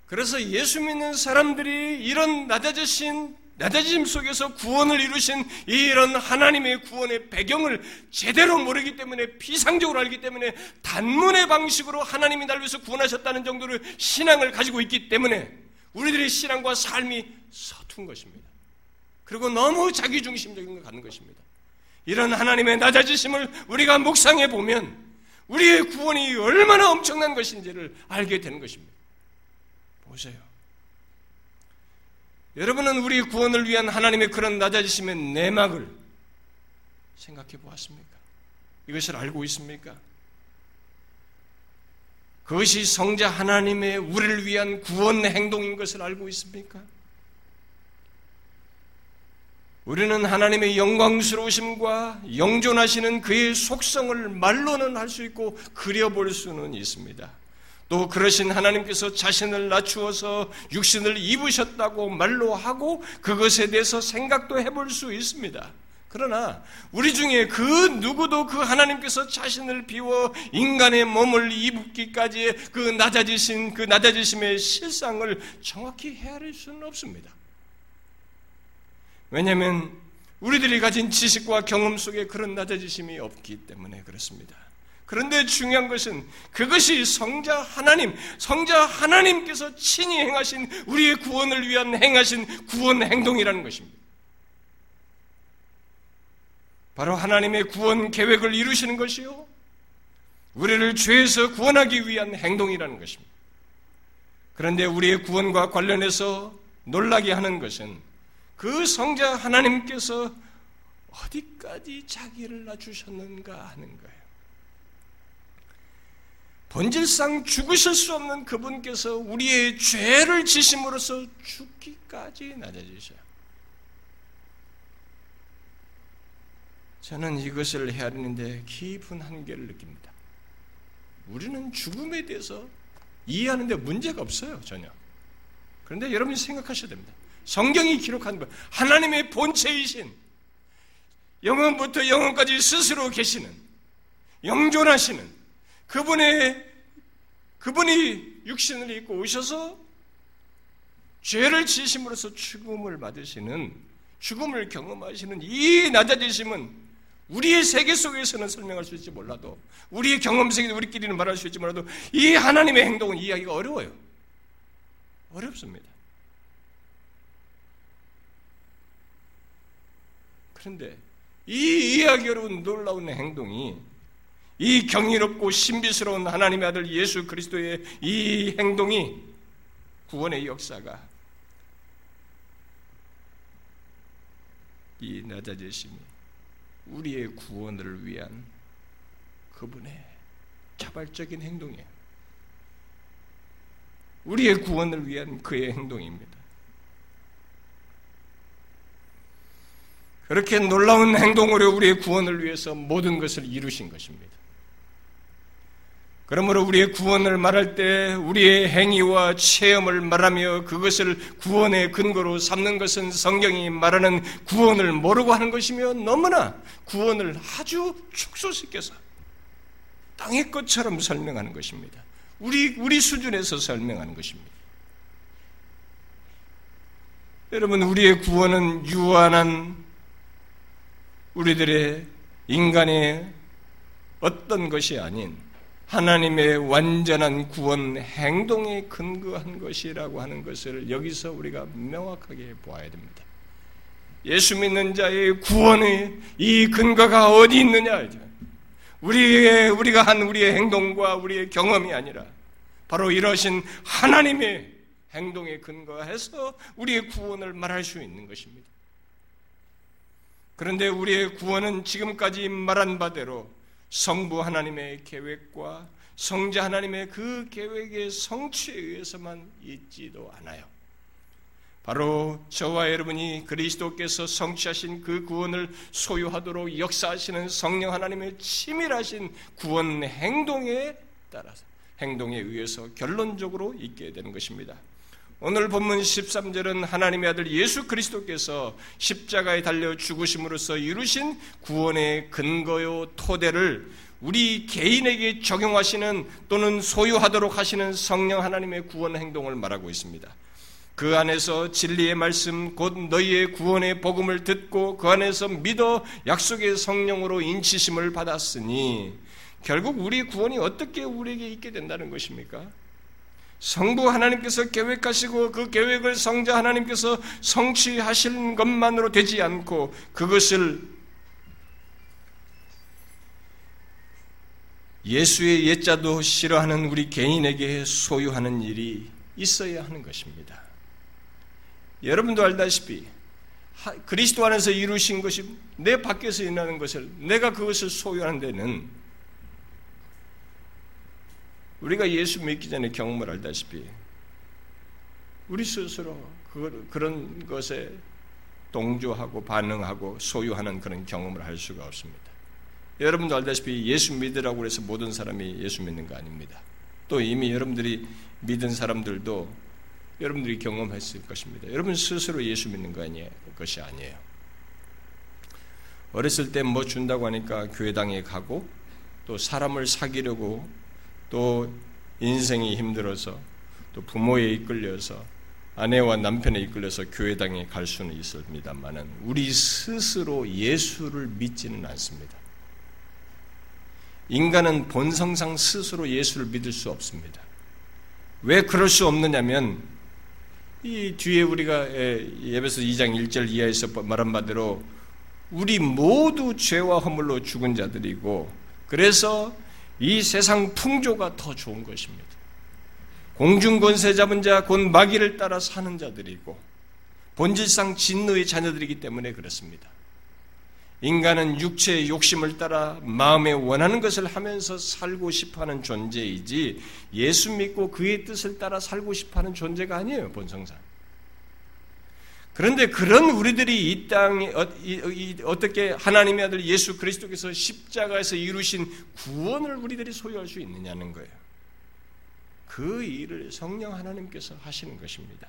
그래서 예수 믿는 사람들이 이런 낮아지신 낮아짐 속에서 구원을 이루신 이런 하나님의 구원의 배경을 제대로 모르기 때문에 피상적으로 알기 때문에 단문의 방식으로 하나님이 날 위해서 구원하셨다는 정도로 신앙을 가지고 있기 때문에 우리들의 신앙과 삶이 서툰 것입니다. 그리고 너무 자기중심적인 걸 갖는 것입니다. 이런 하나님의 낮아지심을 우리가 묵상해 보면 우리의 구원이 얼마나 엄청난 것인지를 알게 되는 것입니다. 보세요. 여러분은 우리 구원을 위한 하나님의 그런 낮아지심의 내막을 생각해 보았습니까? 이것을 알고 있습니까? 그것이 성자 하나님의 우리를 위한 구원 행동인 것을 알고 있습니까? 우리는 하나님의 영광스러우심과 영존하시는 그의 속성을 말로는 할 수 있고 그려볼 수는 있습니다. 또 그러신 하나님께서 자신을 낮추어서 육신을 입으셨다고 말로 하고 그것에 대해서 생각도 해볼 수 있습니다. 그러나 우리 중에 그 누구도 그 하나님께서 자신을 비워 인간의 몸을 입기까지의 그 낮아지신 그 낮아지심의 실상을 정확히 헤아릴 수는 없습니다. 왜냐하면 우리들이 가진 지식과 경험 속에 그런 낮아지심이 없기 때문에 그렇습니다. 그런데 중요한 것은 그것이 성자 하나님, 성자 하나님께서 친히 행하신 우리의 구원을 위한 행하신 구원 행동이라는 것입니다. 바로 하나님의 구원 계획을 이루시는 것이요. 우리를 죄에서 구원하기 위한 행동이라는 것입니다. 그런데 우리의 구원과 관련해서 놀라게 하는 것은 그 성자 하나님께서 어디까지 자기를 낮추셨는가 하는 거예요. 본질상 죽으실 수 없는 그분께서 우리의 죄를 지심으로써 죽기까지 낮아지셔요. 저는 이것을 헤아리는데 깊은 한계를 느낍니다. 우리는 죽음에 대해서 이해하는데 문제가 없어요, 전혀. 그런데 여러분이 생각하셔야 됩니다. 성경이 기록한 것, 하나님의 본체이신, 영원부터 영원까지 스스로 계시는, 영존하시는, 그분의 그분이 육신을 입고 오셔서 죄를 지심으로써 죽음을 받으시는 죽음을 경험하시는 이 낮아지심은 우리의 세계 속에서는 설명할 수 있지 몰라도 우리의 경험 세계 우리끼리는 말할 수 있지 몰라도 이 하나님의 행동은 이해하기가 어려워요. 어렵습니다. 그런데 이 이해하기 어려운 놀라운 행동이 이 경이롭고 신비스러운 하나님의 아들 예수 그리스도의 이 행동이 구원의 역사가 이 낮아지심이 우리의 구원을 위한 그분의 자발적인 행동이에요. 우리의 구원을 위한 그의 행동입니다. 그렇게 놀라운 행동으로 우리의 구원을 위해서 모든 것을 이루신 것입니다. 그러므로 우리의 구원을 말할 때 우리의 행위와 체험을 말하며 그것을 구원의 근거로 삼는 것은 성경이 말하는 구원을 모르고 하는 것이며 너무나 구원을 아주 축소시켜서 땅의 것처럼 설명하는 것입니다. 우리, 우리 수준에서 설명하는 것입니다. 여러분, 우리의 구원은 유한한 우리들의 인간의 어떤 것이 아닌 하나님의 완전한 구원 행동에 근거한 것이라고 하는 것을 여기서 우리가 명확하게 보아야 됩니다. 예수 믿는 자의 구원의 이 근거가 어디 있느냐? 우리의, 우리가 한 우리의 행동과 우리의 경험이 아니라 바로 이러신 하나님의 행동에 근거해서 우리의 구원을 말할 수 있는 것입니다. 그런데 우리의 구원은 지금까지 말한 바대로 성부 하나님의 계획과 성자 하나님의 그 계획의 성취에 의해서만 있지도 않아요. 바로 저와 여러분이 그리스도께서 성취하신 그 구원을 소유하도록 역사하시는 성령 하나님의 치밀하신 구원 행동에 따라서 행동에 의해서 결론적으로 있게 되는 것입니다. 오늘 본문 13절은 하나님의 아들 예수 그리스도께서 십자가에 달려 죽으심으로써 이루신 구원의 근거요 토대를 우리 개인에게 적용하시는 또는 소유하도록 하시는 성령 하나님의 구원 행동을 말하고 있습니다. 그 안에서 진리의 말씀 곧 너희의 구원의 복음을 듣고 그 안에서 믿어 약속의 성령으로 인치심을 받았으니 결국 우리 구원이 어떻게 우리에게 있게 된다는 것입니까? 성부 하나님께서 계획하시고 그 계획을 성자 하나님께서 성취하실 것만으로 되지 않고 그것을 예수의 옛자도 싫어하는 우리 개인에게 소유하는 일이 있어야 하는 것입니다. 여러분도 알다시피 그리스도 안에서 이루신 것이 내 밖에서 일어나는 것을 내가 그것을 소유하는 데는 우리가 예수 믿기 전에 경험을 알다시피 우리 스스로 그, 그런 것에 동조하고 반응하고 소유하는 그런 경험을 할 수가 없습니다. 여러분도 알다시피 예수 믿으라고 해서 모든 사람이 예수 믿는 거 아닙니다. 또 이미 여러분들이 믿은 사람들도 여러분들이 경험했을 것입니다. 여러분 스스로 예수 믿는 거 아니에요. 것이 아니에요. 어렸을 때 뭐 준다고 하니까 교회당에 가고 또 사람을 사귀려고 또 인생이 힘들어서 또 부모에 이끌려서 아내와 남편에 이끌려서 교회당에 갈 수는 있습니다만은 우리 스스로 예수를 믿지는 않습니다. 인간은 본성상 스스로 예수를 믿을 수 없습니다. 왜 그럴 수 없느냐면 이 뒤에 우리가 예배서 2장 1절 이하에서 말한 바대로 우리 모두 죄와 허물로 죽은 자들이고 그래서 이 세상 풍조가 더 좋은 것입니다. 공중 권세 잡은 자, 곧 마귀를 따라 사는 자들이고 본질상 진노의 자녀들이기 때문에 그렇습니다. 인간은 육체의 욕심을 따라 마음에 원하는 것을 하면서 살고 싶어하는 존재이지 예수 믿고 그의 뜻을 따라 살고 싶어하는 존재가 아니에요 본성상. 그런데 그런 우리들이 이 땅에 어, 어떻게 하나님의 아들 예수 그리스도께서 십자가에서 이루신 구원을 우리들이 소유할 수 있느냐는 거예요. 그 일을 성령 하나님께서 하시는 것입니다.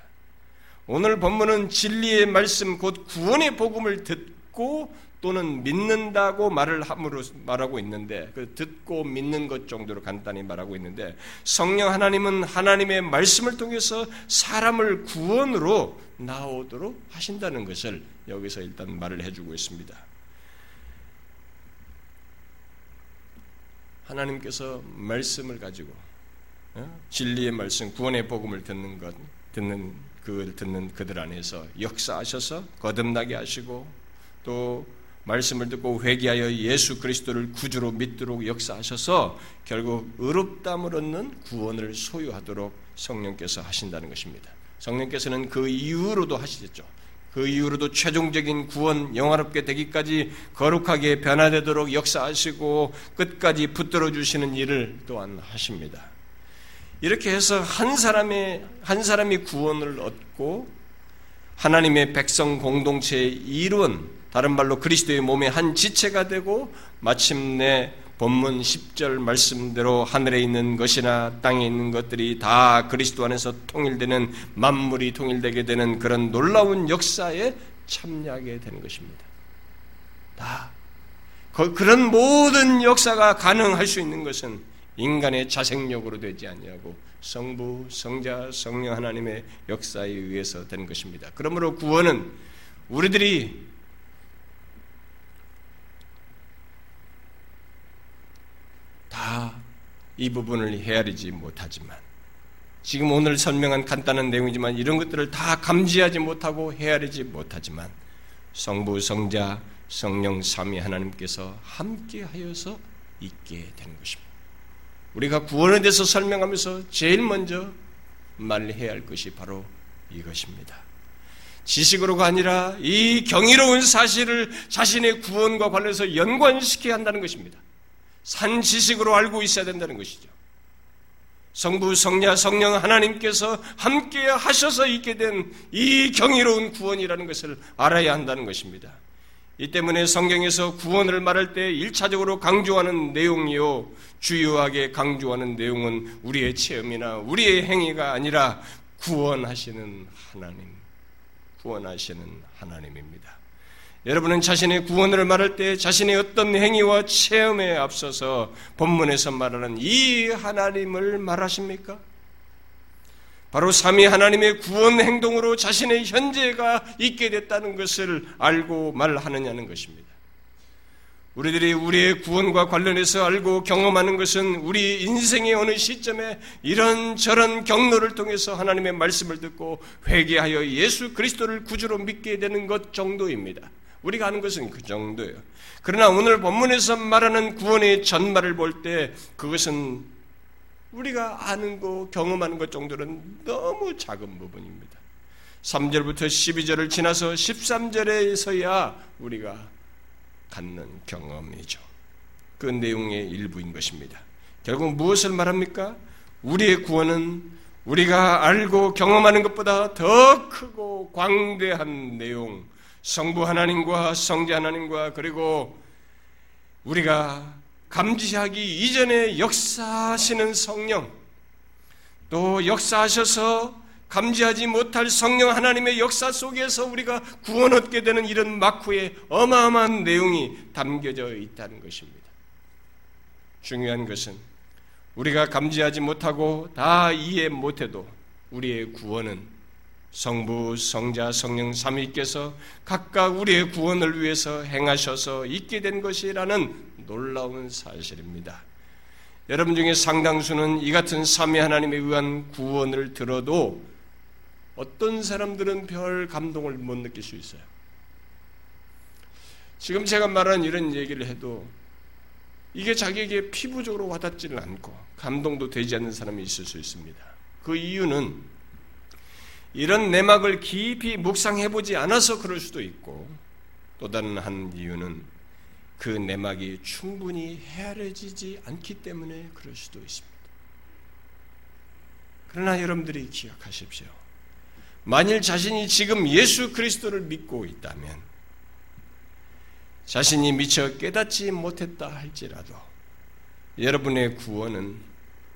오늘 본문은 진리의 말씀 곧 구원의 복음을 듣고 또는 믿는다고 말을 함으로 말하고 있는데 그 듣고 믿는 것 정도로 간단히 말하고 있는데 성령 하나님은 하나님의 말씀을 통해서 사람을 구원으로 나오도록 하신다는 것을 여기서 일단 말을 해주고 있습니다. 하나님께서 말씀을 가지고 어? 진리의 말씀, 구원의 복음을 듣는 것, 듣는 그 듣는 그들 안에서 역사하셔서 거듭나게 하시고 또 말씀을 듣고 회개하여 예수 그리스도를 구주로 믿도록 역사하셔서 결국 의롭담을 얻는 구원을 소유하도록 성령께서 하신다는 것입니다. 성령께서는 그 이후로도 하시겠죠. 그 이후로도 최종적인 구원 영화롭게 되기까지 거룩하게 변화되도록 역사하시고 끝까지 붙들어 주시는 일을 또한 하십니다. 이렇게 해서 한 사람의 한 사람이 구원을 얻고 하나님의 백성 공동체의 일원 다른 말로 그리스도의 몸의 한 지체가 되고 마침내 본문 10절 말씀대로 하늘에 있는 것이나 땅에 있는 것들이 다 그리스도 안에서 통일되는 만물이 통일되게 되는 그런 놀라운 역사에 참여하게 되는 것입니다. 다 그런 모든 역사가 가능할 수 있는 것은 인간의 자생력으로 되지 아니하고 성부, 성자, 성령 하나님의 역사에 의해서 되는 것입니다. 그러므로 구원은 우리들이 다 이 부분을 헤아리지 못하지만 지금 오늘 설명한 간단한 내용이지만 이런 것들을 다 감지하지 못하고 헤아리지 못하지만 성부, 성자, 성령 삼위 하나님께서 함께 하여서 있게 되는 것입니다. 우리가 구원에 대해서 설명하면서 제일 먼저 말해야 할 것이 바로 이것입니다. 지식으로가 아니라 이 경이로운 사실을 자신의 구원과 관련해서 연관시켜야 한다는 것입니다. 산 지식으로 알고 있어야 된다는 것이죠. 성부, 성자, 성령 하나님께서 함께 하셔서 있게 된 이 경이로운 구원이라는 것을 알아야 한다는 것입니다. 이 때문에 성경에서 구원을 말할 때 1차적으로 강조하는 내용이요. 주요하게 강조하는 내용은 우리의 체험이나 우리의 행위가 아니라 구원하시는 하나님, 구원하시는 하나님입니다. 여러분은 자신의 구원을 말할 때 자신의 어떤 행위와 체험에 앞서서 본문에서 말하는 이 하나님을 말하십니까? 바로 삼위 하나님의 구원 행동으로 자신의 현재가 있게 됐다는 것을 알고 말하느냐는 것입니다. 우리들이 우리의 구원과 관련해서 알고 경험하는 것은 우리 인생의 어느 시점에 이런저런 경로를 통해서 하나님의 말씀을 듣고 회개하여 예수 그리스도를 구주로 믿게 되는 것 정도입니다. 우리가 아는 것은 그 정도예요. 그러나 오늘 본문에서 말하는 구원의 전말을 볼 때 그것은 우리가 아는 거, 경험하는 것 정도는 너무 작은 부분입니다. 3절부터 12절을 지나서 13절에서야 우리가 갖는 경험이죠. 그 내용의 일부인 것입니다. 결국 무엇을 말합니까? 우리의 구원은 우리가 알고 경험하는 것보다 더 크고 광대한 내용, 성부 하나님과 성자 하나님과 그리고 우리가 감지하기 이전에 역사하시는 성령, 또 역사하셔서 감지하지 못할 성령 하나님의 역사 속에서 우리가 구원 얻게 되는 이런 마쿠의 어마어마한 내용이 담겨져 있다는 것입니다. 중요한 것은 우리가 감지하지 못하고 다 이해 못해도 우리의 구원은 성부, 성자, 성령 삼위께서 각각 우리의 구원을 위해서 행하셔서 있게 된 것이라는 놀라운 사실입니다. 여러분 중에 상당수는 이 같은 삼위 하나님에 의한 구원을 들어도 어떤 사람들은 별 감동을 못 느낄 수 있어요. 지금 제가 말한 이런 얘기를 해도 이게 자기에게 피부적으로 와닿지는 않고 감동도 되지 않는 사람이 있을 수 있습니다. 그 이유는 이런 내막을 깊이 묵상해 보지 않아서 그럴 수도 있고 또 다른 한 이유는 그 내막이 충분히 헤아려지지 않기 때문에 그럴 수도 있습니다. 그러나 여러분들이 기억하십시오. 만일 자신이 지금 예수 그리스도를 믿고 있다면 자신이 미처 깨닫지 못했다 할지라도 여러분의 구원은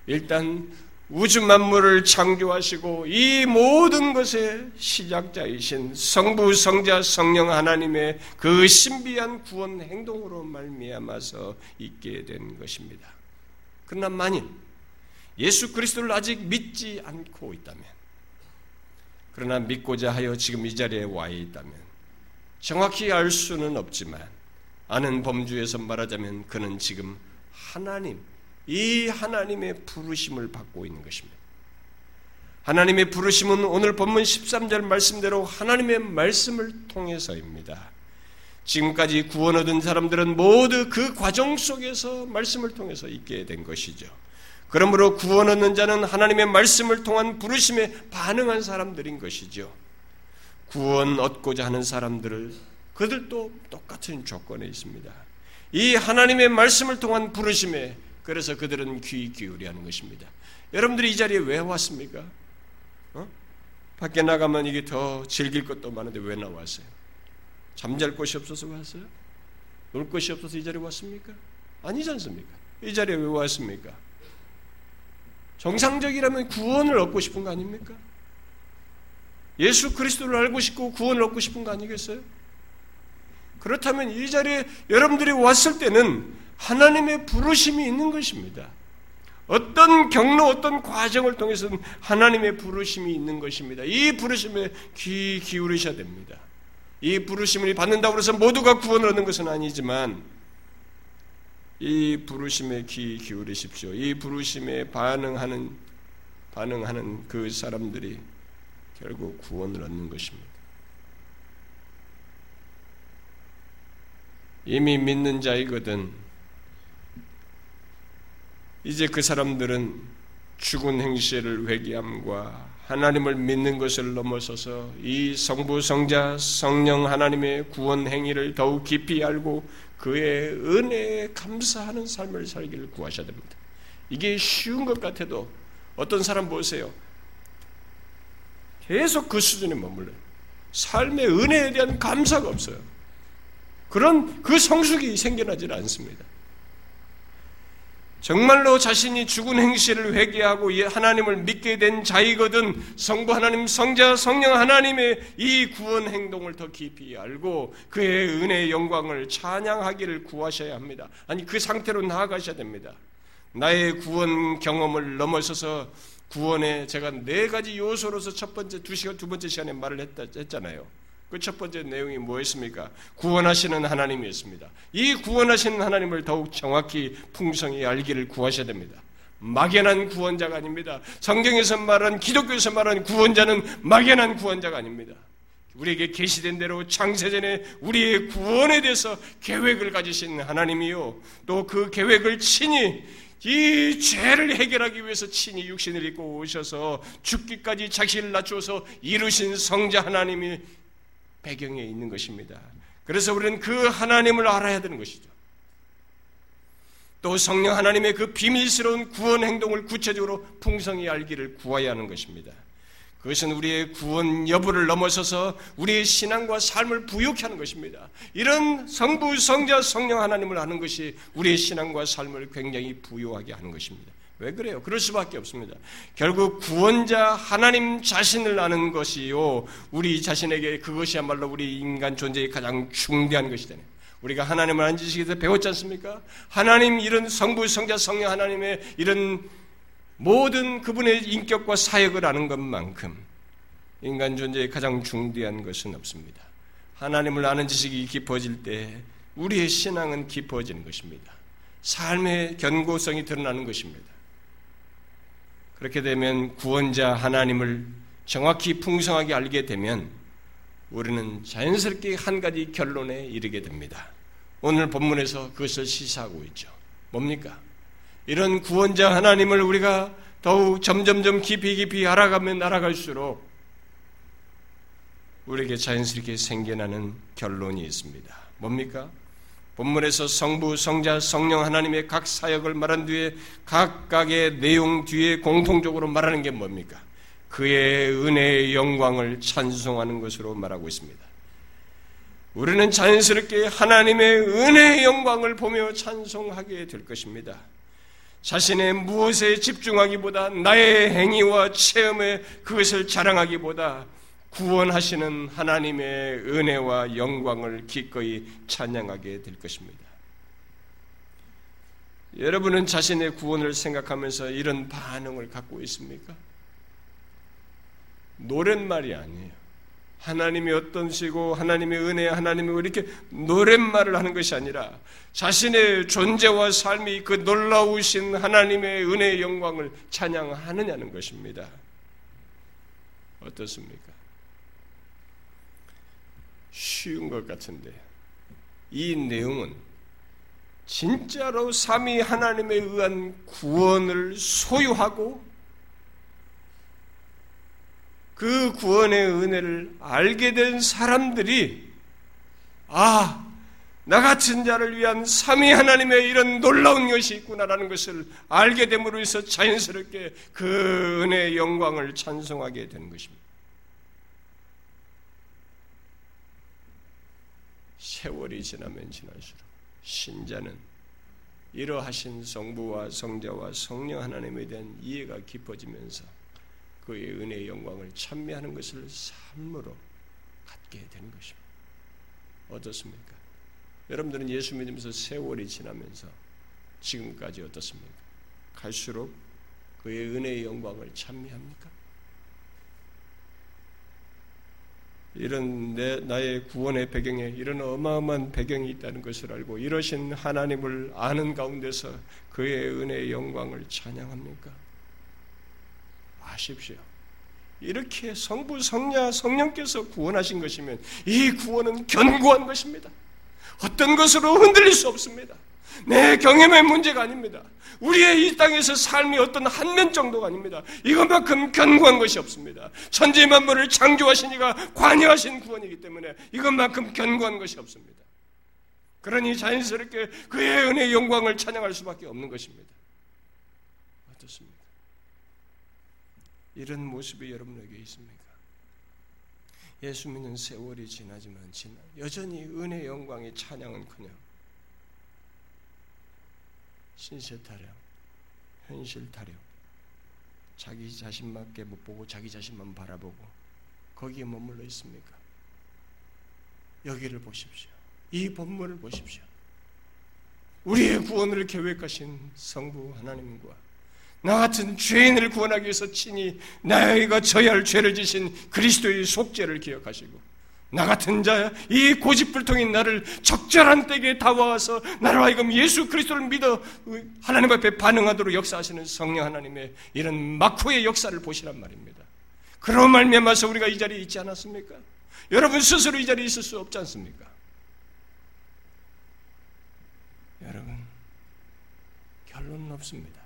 일단 우주 만물을 창조하시고 이 모든 것의 시작자이신 성부 성자 성령 하나님의 그 신비한 구원 행동으로 말미암아서 있게 된 것입니다. 그러나 만일 예수 그리스도를 아직 믿지 않고 있다면 그러나 믿고자 하여 지금 이 자리에 와 있다면 정확히 알 수는 없지만 아는 범주에서 말하자면 그는 지금 하나님 이 하나님의 부르심을 받고 있는 것입니다. 하나님의 부르심은 오늘 본문 13절 말씀대로 하나님의 말씀을 통해서입니다. 지금까지 구원 얻은 사람들은 모두 그 과정 속에서 말씀을 통해서 있게 된 것이죠. 그러므로 구원 얻는 자는 하나님의 말씀을 통한 부르심에 반응한 사람들인 것이죠. 구원 얻고자 하는 사람들을 그들도 똑같은 조건에 있습니다. 이 하나님의 말씀을 통한 부르심에 그래서 그들은 귀 기울여 하는 것입니다. 여러분들이 이 자리에 왜 왔습니까? 어? 밖에 나가면 이게 더 즐길 것도 많은데 왜 나왔어요? 잠잘 곳이 없어서 왔어요? 놀 곳이 없어서 이 자리에 왔습니까? 아니지 않습니까? 이 자리에 왜 왔습니까? 정상적이라면 구원을 얻고 싶은 거 아닙니까? 예수 그리스도를 알고 싶고 구원을 얻고 싶은 거 아니겠어요? 그렇다면 이 자리에 여러분들이 왔을 때는 하나님의 부르심이 있는 것입니다. 어떤 경로, 어떤 과정을 통해서는 하나님의 부르심이 있는 것입니다. 이 부르심에 귀 기울이셔야 됩니다. 이 부르심을 받는다고 해서 모두가 구원을 얻는 것은 아니지만 이 부르심에 귀 기울이십시오. 이 부르심에 반응하는 반응하는 그 사람들이 결국 구원을 얻는 것입니다. 이미 믿는 자이거든 이제 그 사람들은 죽은 행실을 회개함과 하나님을 믿는 것을 넘어서서 이 성부 성자 성령 하나님의 구원 행위를 더욱 깊이 알고 그의 은혜에 감사하는 삶을 살기를 구하셔야 됩니다. 이게 쉬운 것 같아도 어떤 사람 보세요. 계속 그 수준에 머물러요. 삶의 은혜에 대한 감사가 없어요. 그런 그 성숙이 생겨나질 않습니다. 정말로 자신이 죽은 행실을 회개하고 하나님을 믿게 된 자이거든 성부 하나님, 성자, 성령 하나님의 이 구원 행동을 더 깊이 알고 그의 은혜의 영광을 찬양하기를 구하셔야 합니다. 아니 그 상태로 나아가셔야 됩니다. 나의 구원 경험을 넘어서서 구원에 제가 네 가지 요소로서 첫 번째 두 시간 두 번째 시간에 말을 했다 했잖아요. 그 첫 번째 내용이 뭐였습니까? 구원하시는 하나님이었습니다. 이 구원하시는 하나님을 더욱 정확히 풍성히 알기를 구하셔야 됩니다. 막연한 구원자가 아닙니다. 성경에서 말한 기독교에서 말한 구원자는 막연한 구원자가 아닙니다. 우리에게 계시된 대로 창세전에 우리의 구원에 대해서 계획을 가지신 하나님이요. 또 그 계획을 친히 이 죄를 해결하기 위해서 친히 육신을 입고 오셔서 죽기까지 자신을 낮추어서 이루신 성자 하나님이 배경에 있는 것입니다. 그래서 우리는 그 하나님을 알아야 되는 것이죠. 또 성령 하나님의 그 비밀스러운 구원 행동을 구체적으로 풍성히 알기를 구해야 하는 것입니다. 그것은 우리의 구원 여부를 넘어서서 우리의 신앙과 삶을 부욕케 하는 것입니다. 이런 성부, 성자, 성령 하나님을 아는 것이 우리의 신앙과 삶을 굉장히 부유하게 하는 것입니다. 왜 그래요? 그럴 수밖에 없습니다. 결국 구원자 하나님 자신을 아는 것이요. 우리 자신에게 그것이야말로 우리 인간 존재의 가장 중대한 것이잖아요. 우리가 하나님을 아는 지식에서 배웠지 않습니까? 하나님 이런 성부, 성자, 성령 하나님의 이런 모든 그분의 인격과 사역을 아는 것만큼 인간 존재의 가장 중대한 것은 없습니다. 하나님을 아는 지식이 깊어질 때 우리의 신앙은 깊어지는 것입니다. 삶의 견고성이 드러나는 것입니다. 그렇게 되면 구원자 하나님을 정확히 풍성하게 알게 되면 우리는 자연스럽게 한 가지 결론에 이르게 됩니다. 오늘 본문에서 그것을 시사하고 있죠. 뭡니까? 이런 구원자 하나님을 우리가 더욱 점점점 깊이 깊이 알아가면 알아갈수록 우리에게 자연스럽게 생겨나는 결론이 있습니다. 뭡니까? 본문에서 성부, 성자, 성령 하나님의 각 사역을 말한 뒤에 각각의 내용 뒤에 공통적으로 말하는 게 뭡니까? 그의 은혜의 영광을 찬송하는 것으로 말하고 있습니다. 우리는 자연스럽게 하나님의 은혜의 영광을 보며 찬송하게 될 것입니다. 자신의 무엇에 집중하기보다 나의 행위와 체험에 그것을 자랑하기보다 구원하시는 하나님의 은혜와 영광을 기꺼이 찬양하게 될 것입니다. 여러분은 자신의 구원을 생각하면서 이런 반응을 갖고 있습니까? 노랫말이 아니에요. 하나님이 어떤 시고 하나님의 은혜, 하나님이 이렇게 노랫말을 하는 것이 아니라 자신의 존재와 삶이 그 놀라우신 하나님의 은혜의 영광을 찬양하느냐는 것입니다. 어떻습니까? 쉬운 것 같은데 이 내용은 진짜로 삼위 하나님에 의한 구원을 소유하고 그 구원의 은혜를 알게 된 사람들이 아, 나 같은 자를 위한 삼위 하나님의 이런 놀라운 것이 있구나라는 것을 알게 됨으로 해서 자연스럽게 그 은혜의 영광을 찬송하게 되는 것입니다. 세월이 지나면 지날수록 신자는 이러하신 성부와 성자와 성령 하나님에 대한 이해가 깊어지면서 그의 은혜의 영광을 찬미하는 것을 삶으로 갖게 되는 것입니다. 어떻습니까? 여러분들은 예수 믿으면서 세월이 지나면서 지금까지 어떻습니까? 갈수록 그의 은혜의 영광을 찬미합니까? 이런 내, 나의 구원의 배경에 이런 어마어마한 배경이 있다는 것을 알고 이러신 하나님을 아는 가운데서 그의 은혜의 영광을 찬양합니까? 아십시오. 이렇게 성부, 성자, 성령께서 구원하신 것이면 이 구원은 견고한 것입니다. 어떤 것으로 흔들릴 수 없습니다. 내 경험의 문제가 아닙니다. 우리의 이 땅에서 삶이 어떤 한 면 정도가 아닙니다. 이것만큼 견고한 것이 없습니다. 천지 만물을 창조하신 이가 관여하신 구원이기 때문에 이것만큼 견고한 것이 없습니다. 그러니 자연스럽게 그의 은혜의 영광을 찬양할 수밖에 없는 것입니다. 어떻습니까? 이런 모습이 여러분에게 있습니까? 예수 믿는 세월이 지나지만 지나 여전히 은혜 영광의 찬양은커녕 신세 타령, 현실 타령, 자기 자신밖에 못 보고 자기 자신만 바라보고 거기에 머물러 있습니까? 여기를 보십시오. 이 본문을 보십시오. 우리의 구원을 계획하신 성부 하나님과 나 같은 죄인을 구원하기 위해서 친히 나이가 져야 할 죄를 지신 그리스도의 속죄를 기억하시고 나 같은 자, 이 고집불통인 나를 적절한 때에 다와서 나로 하여금 예수 그리스도를 믿어 하나님 앞에 반응하도록 역사하시는 성령 하나님의 이런 막후의 역사를 보시란 말입니다. 그런 말미암아서 우리가 이 자리에 있지 않았습니까? 여러분 스스로 이 자리에 있을 수 없지 않습니까? 여러분 결론은 없습니다.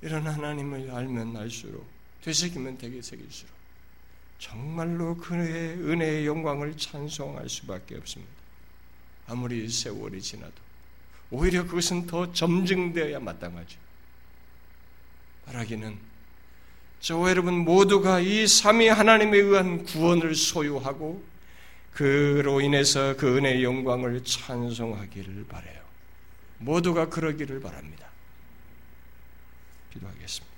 이런 하나님을 알면 알수록 되새기면 되게 새길수록 정말로 그의 은혜의 영광을 찬송할 수밖에 없습니다. 아무리 세월이 지나도 오히려 그것은 더 점증되어야 마땅하죠. 바라기는 저와 여러분 모두가 이 삼위 하나님에 의한 구원을 소유하고 그로 인해서 그 은혜의 영광을 찬송하기를 바래요. 모두가 그러기를 바랍니다. 기도하겠습니다.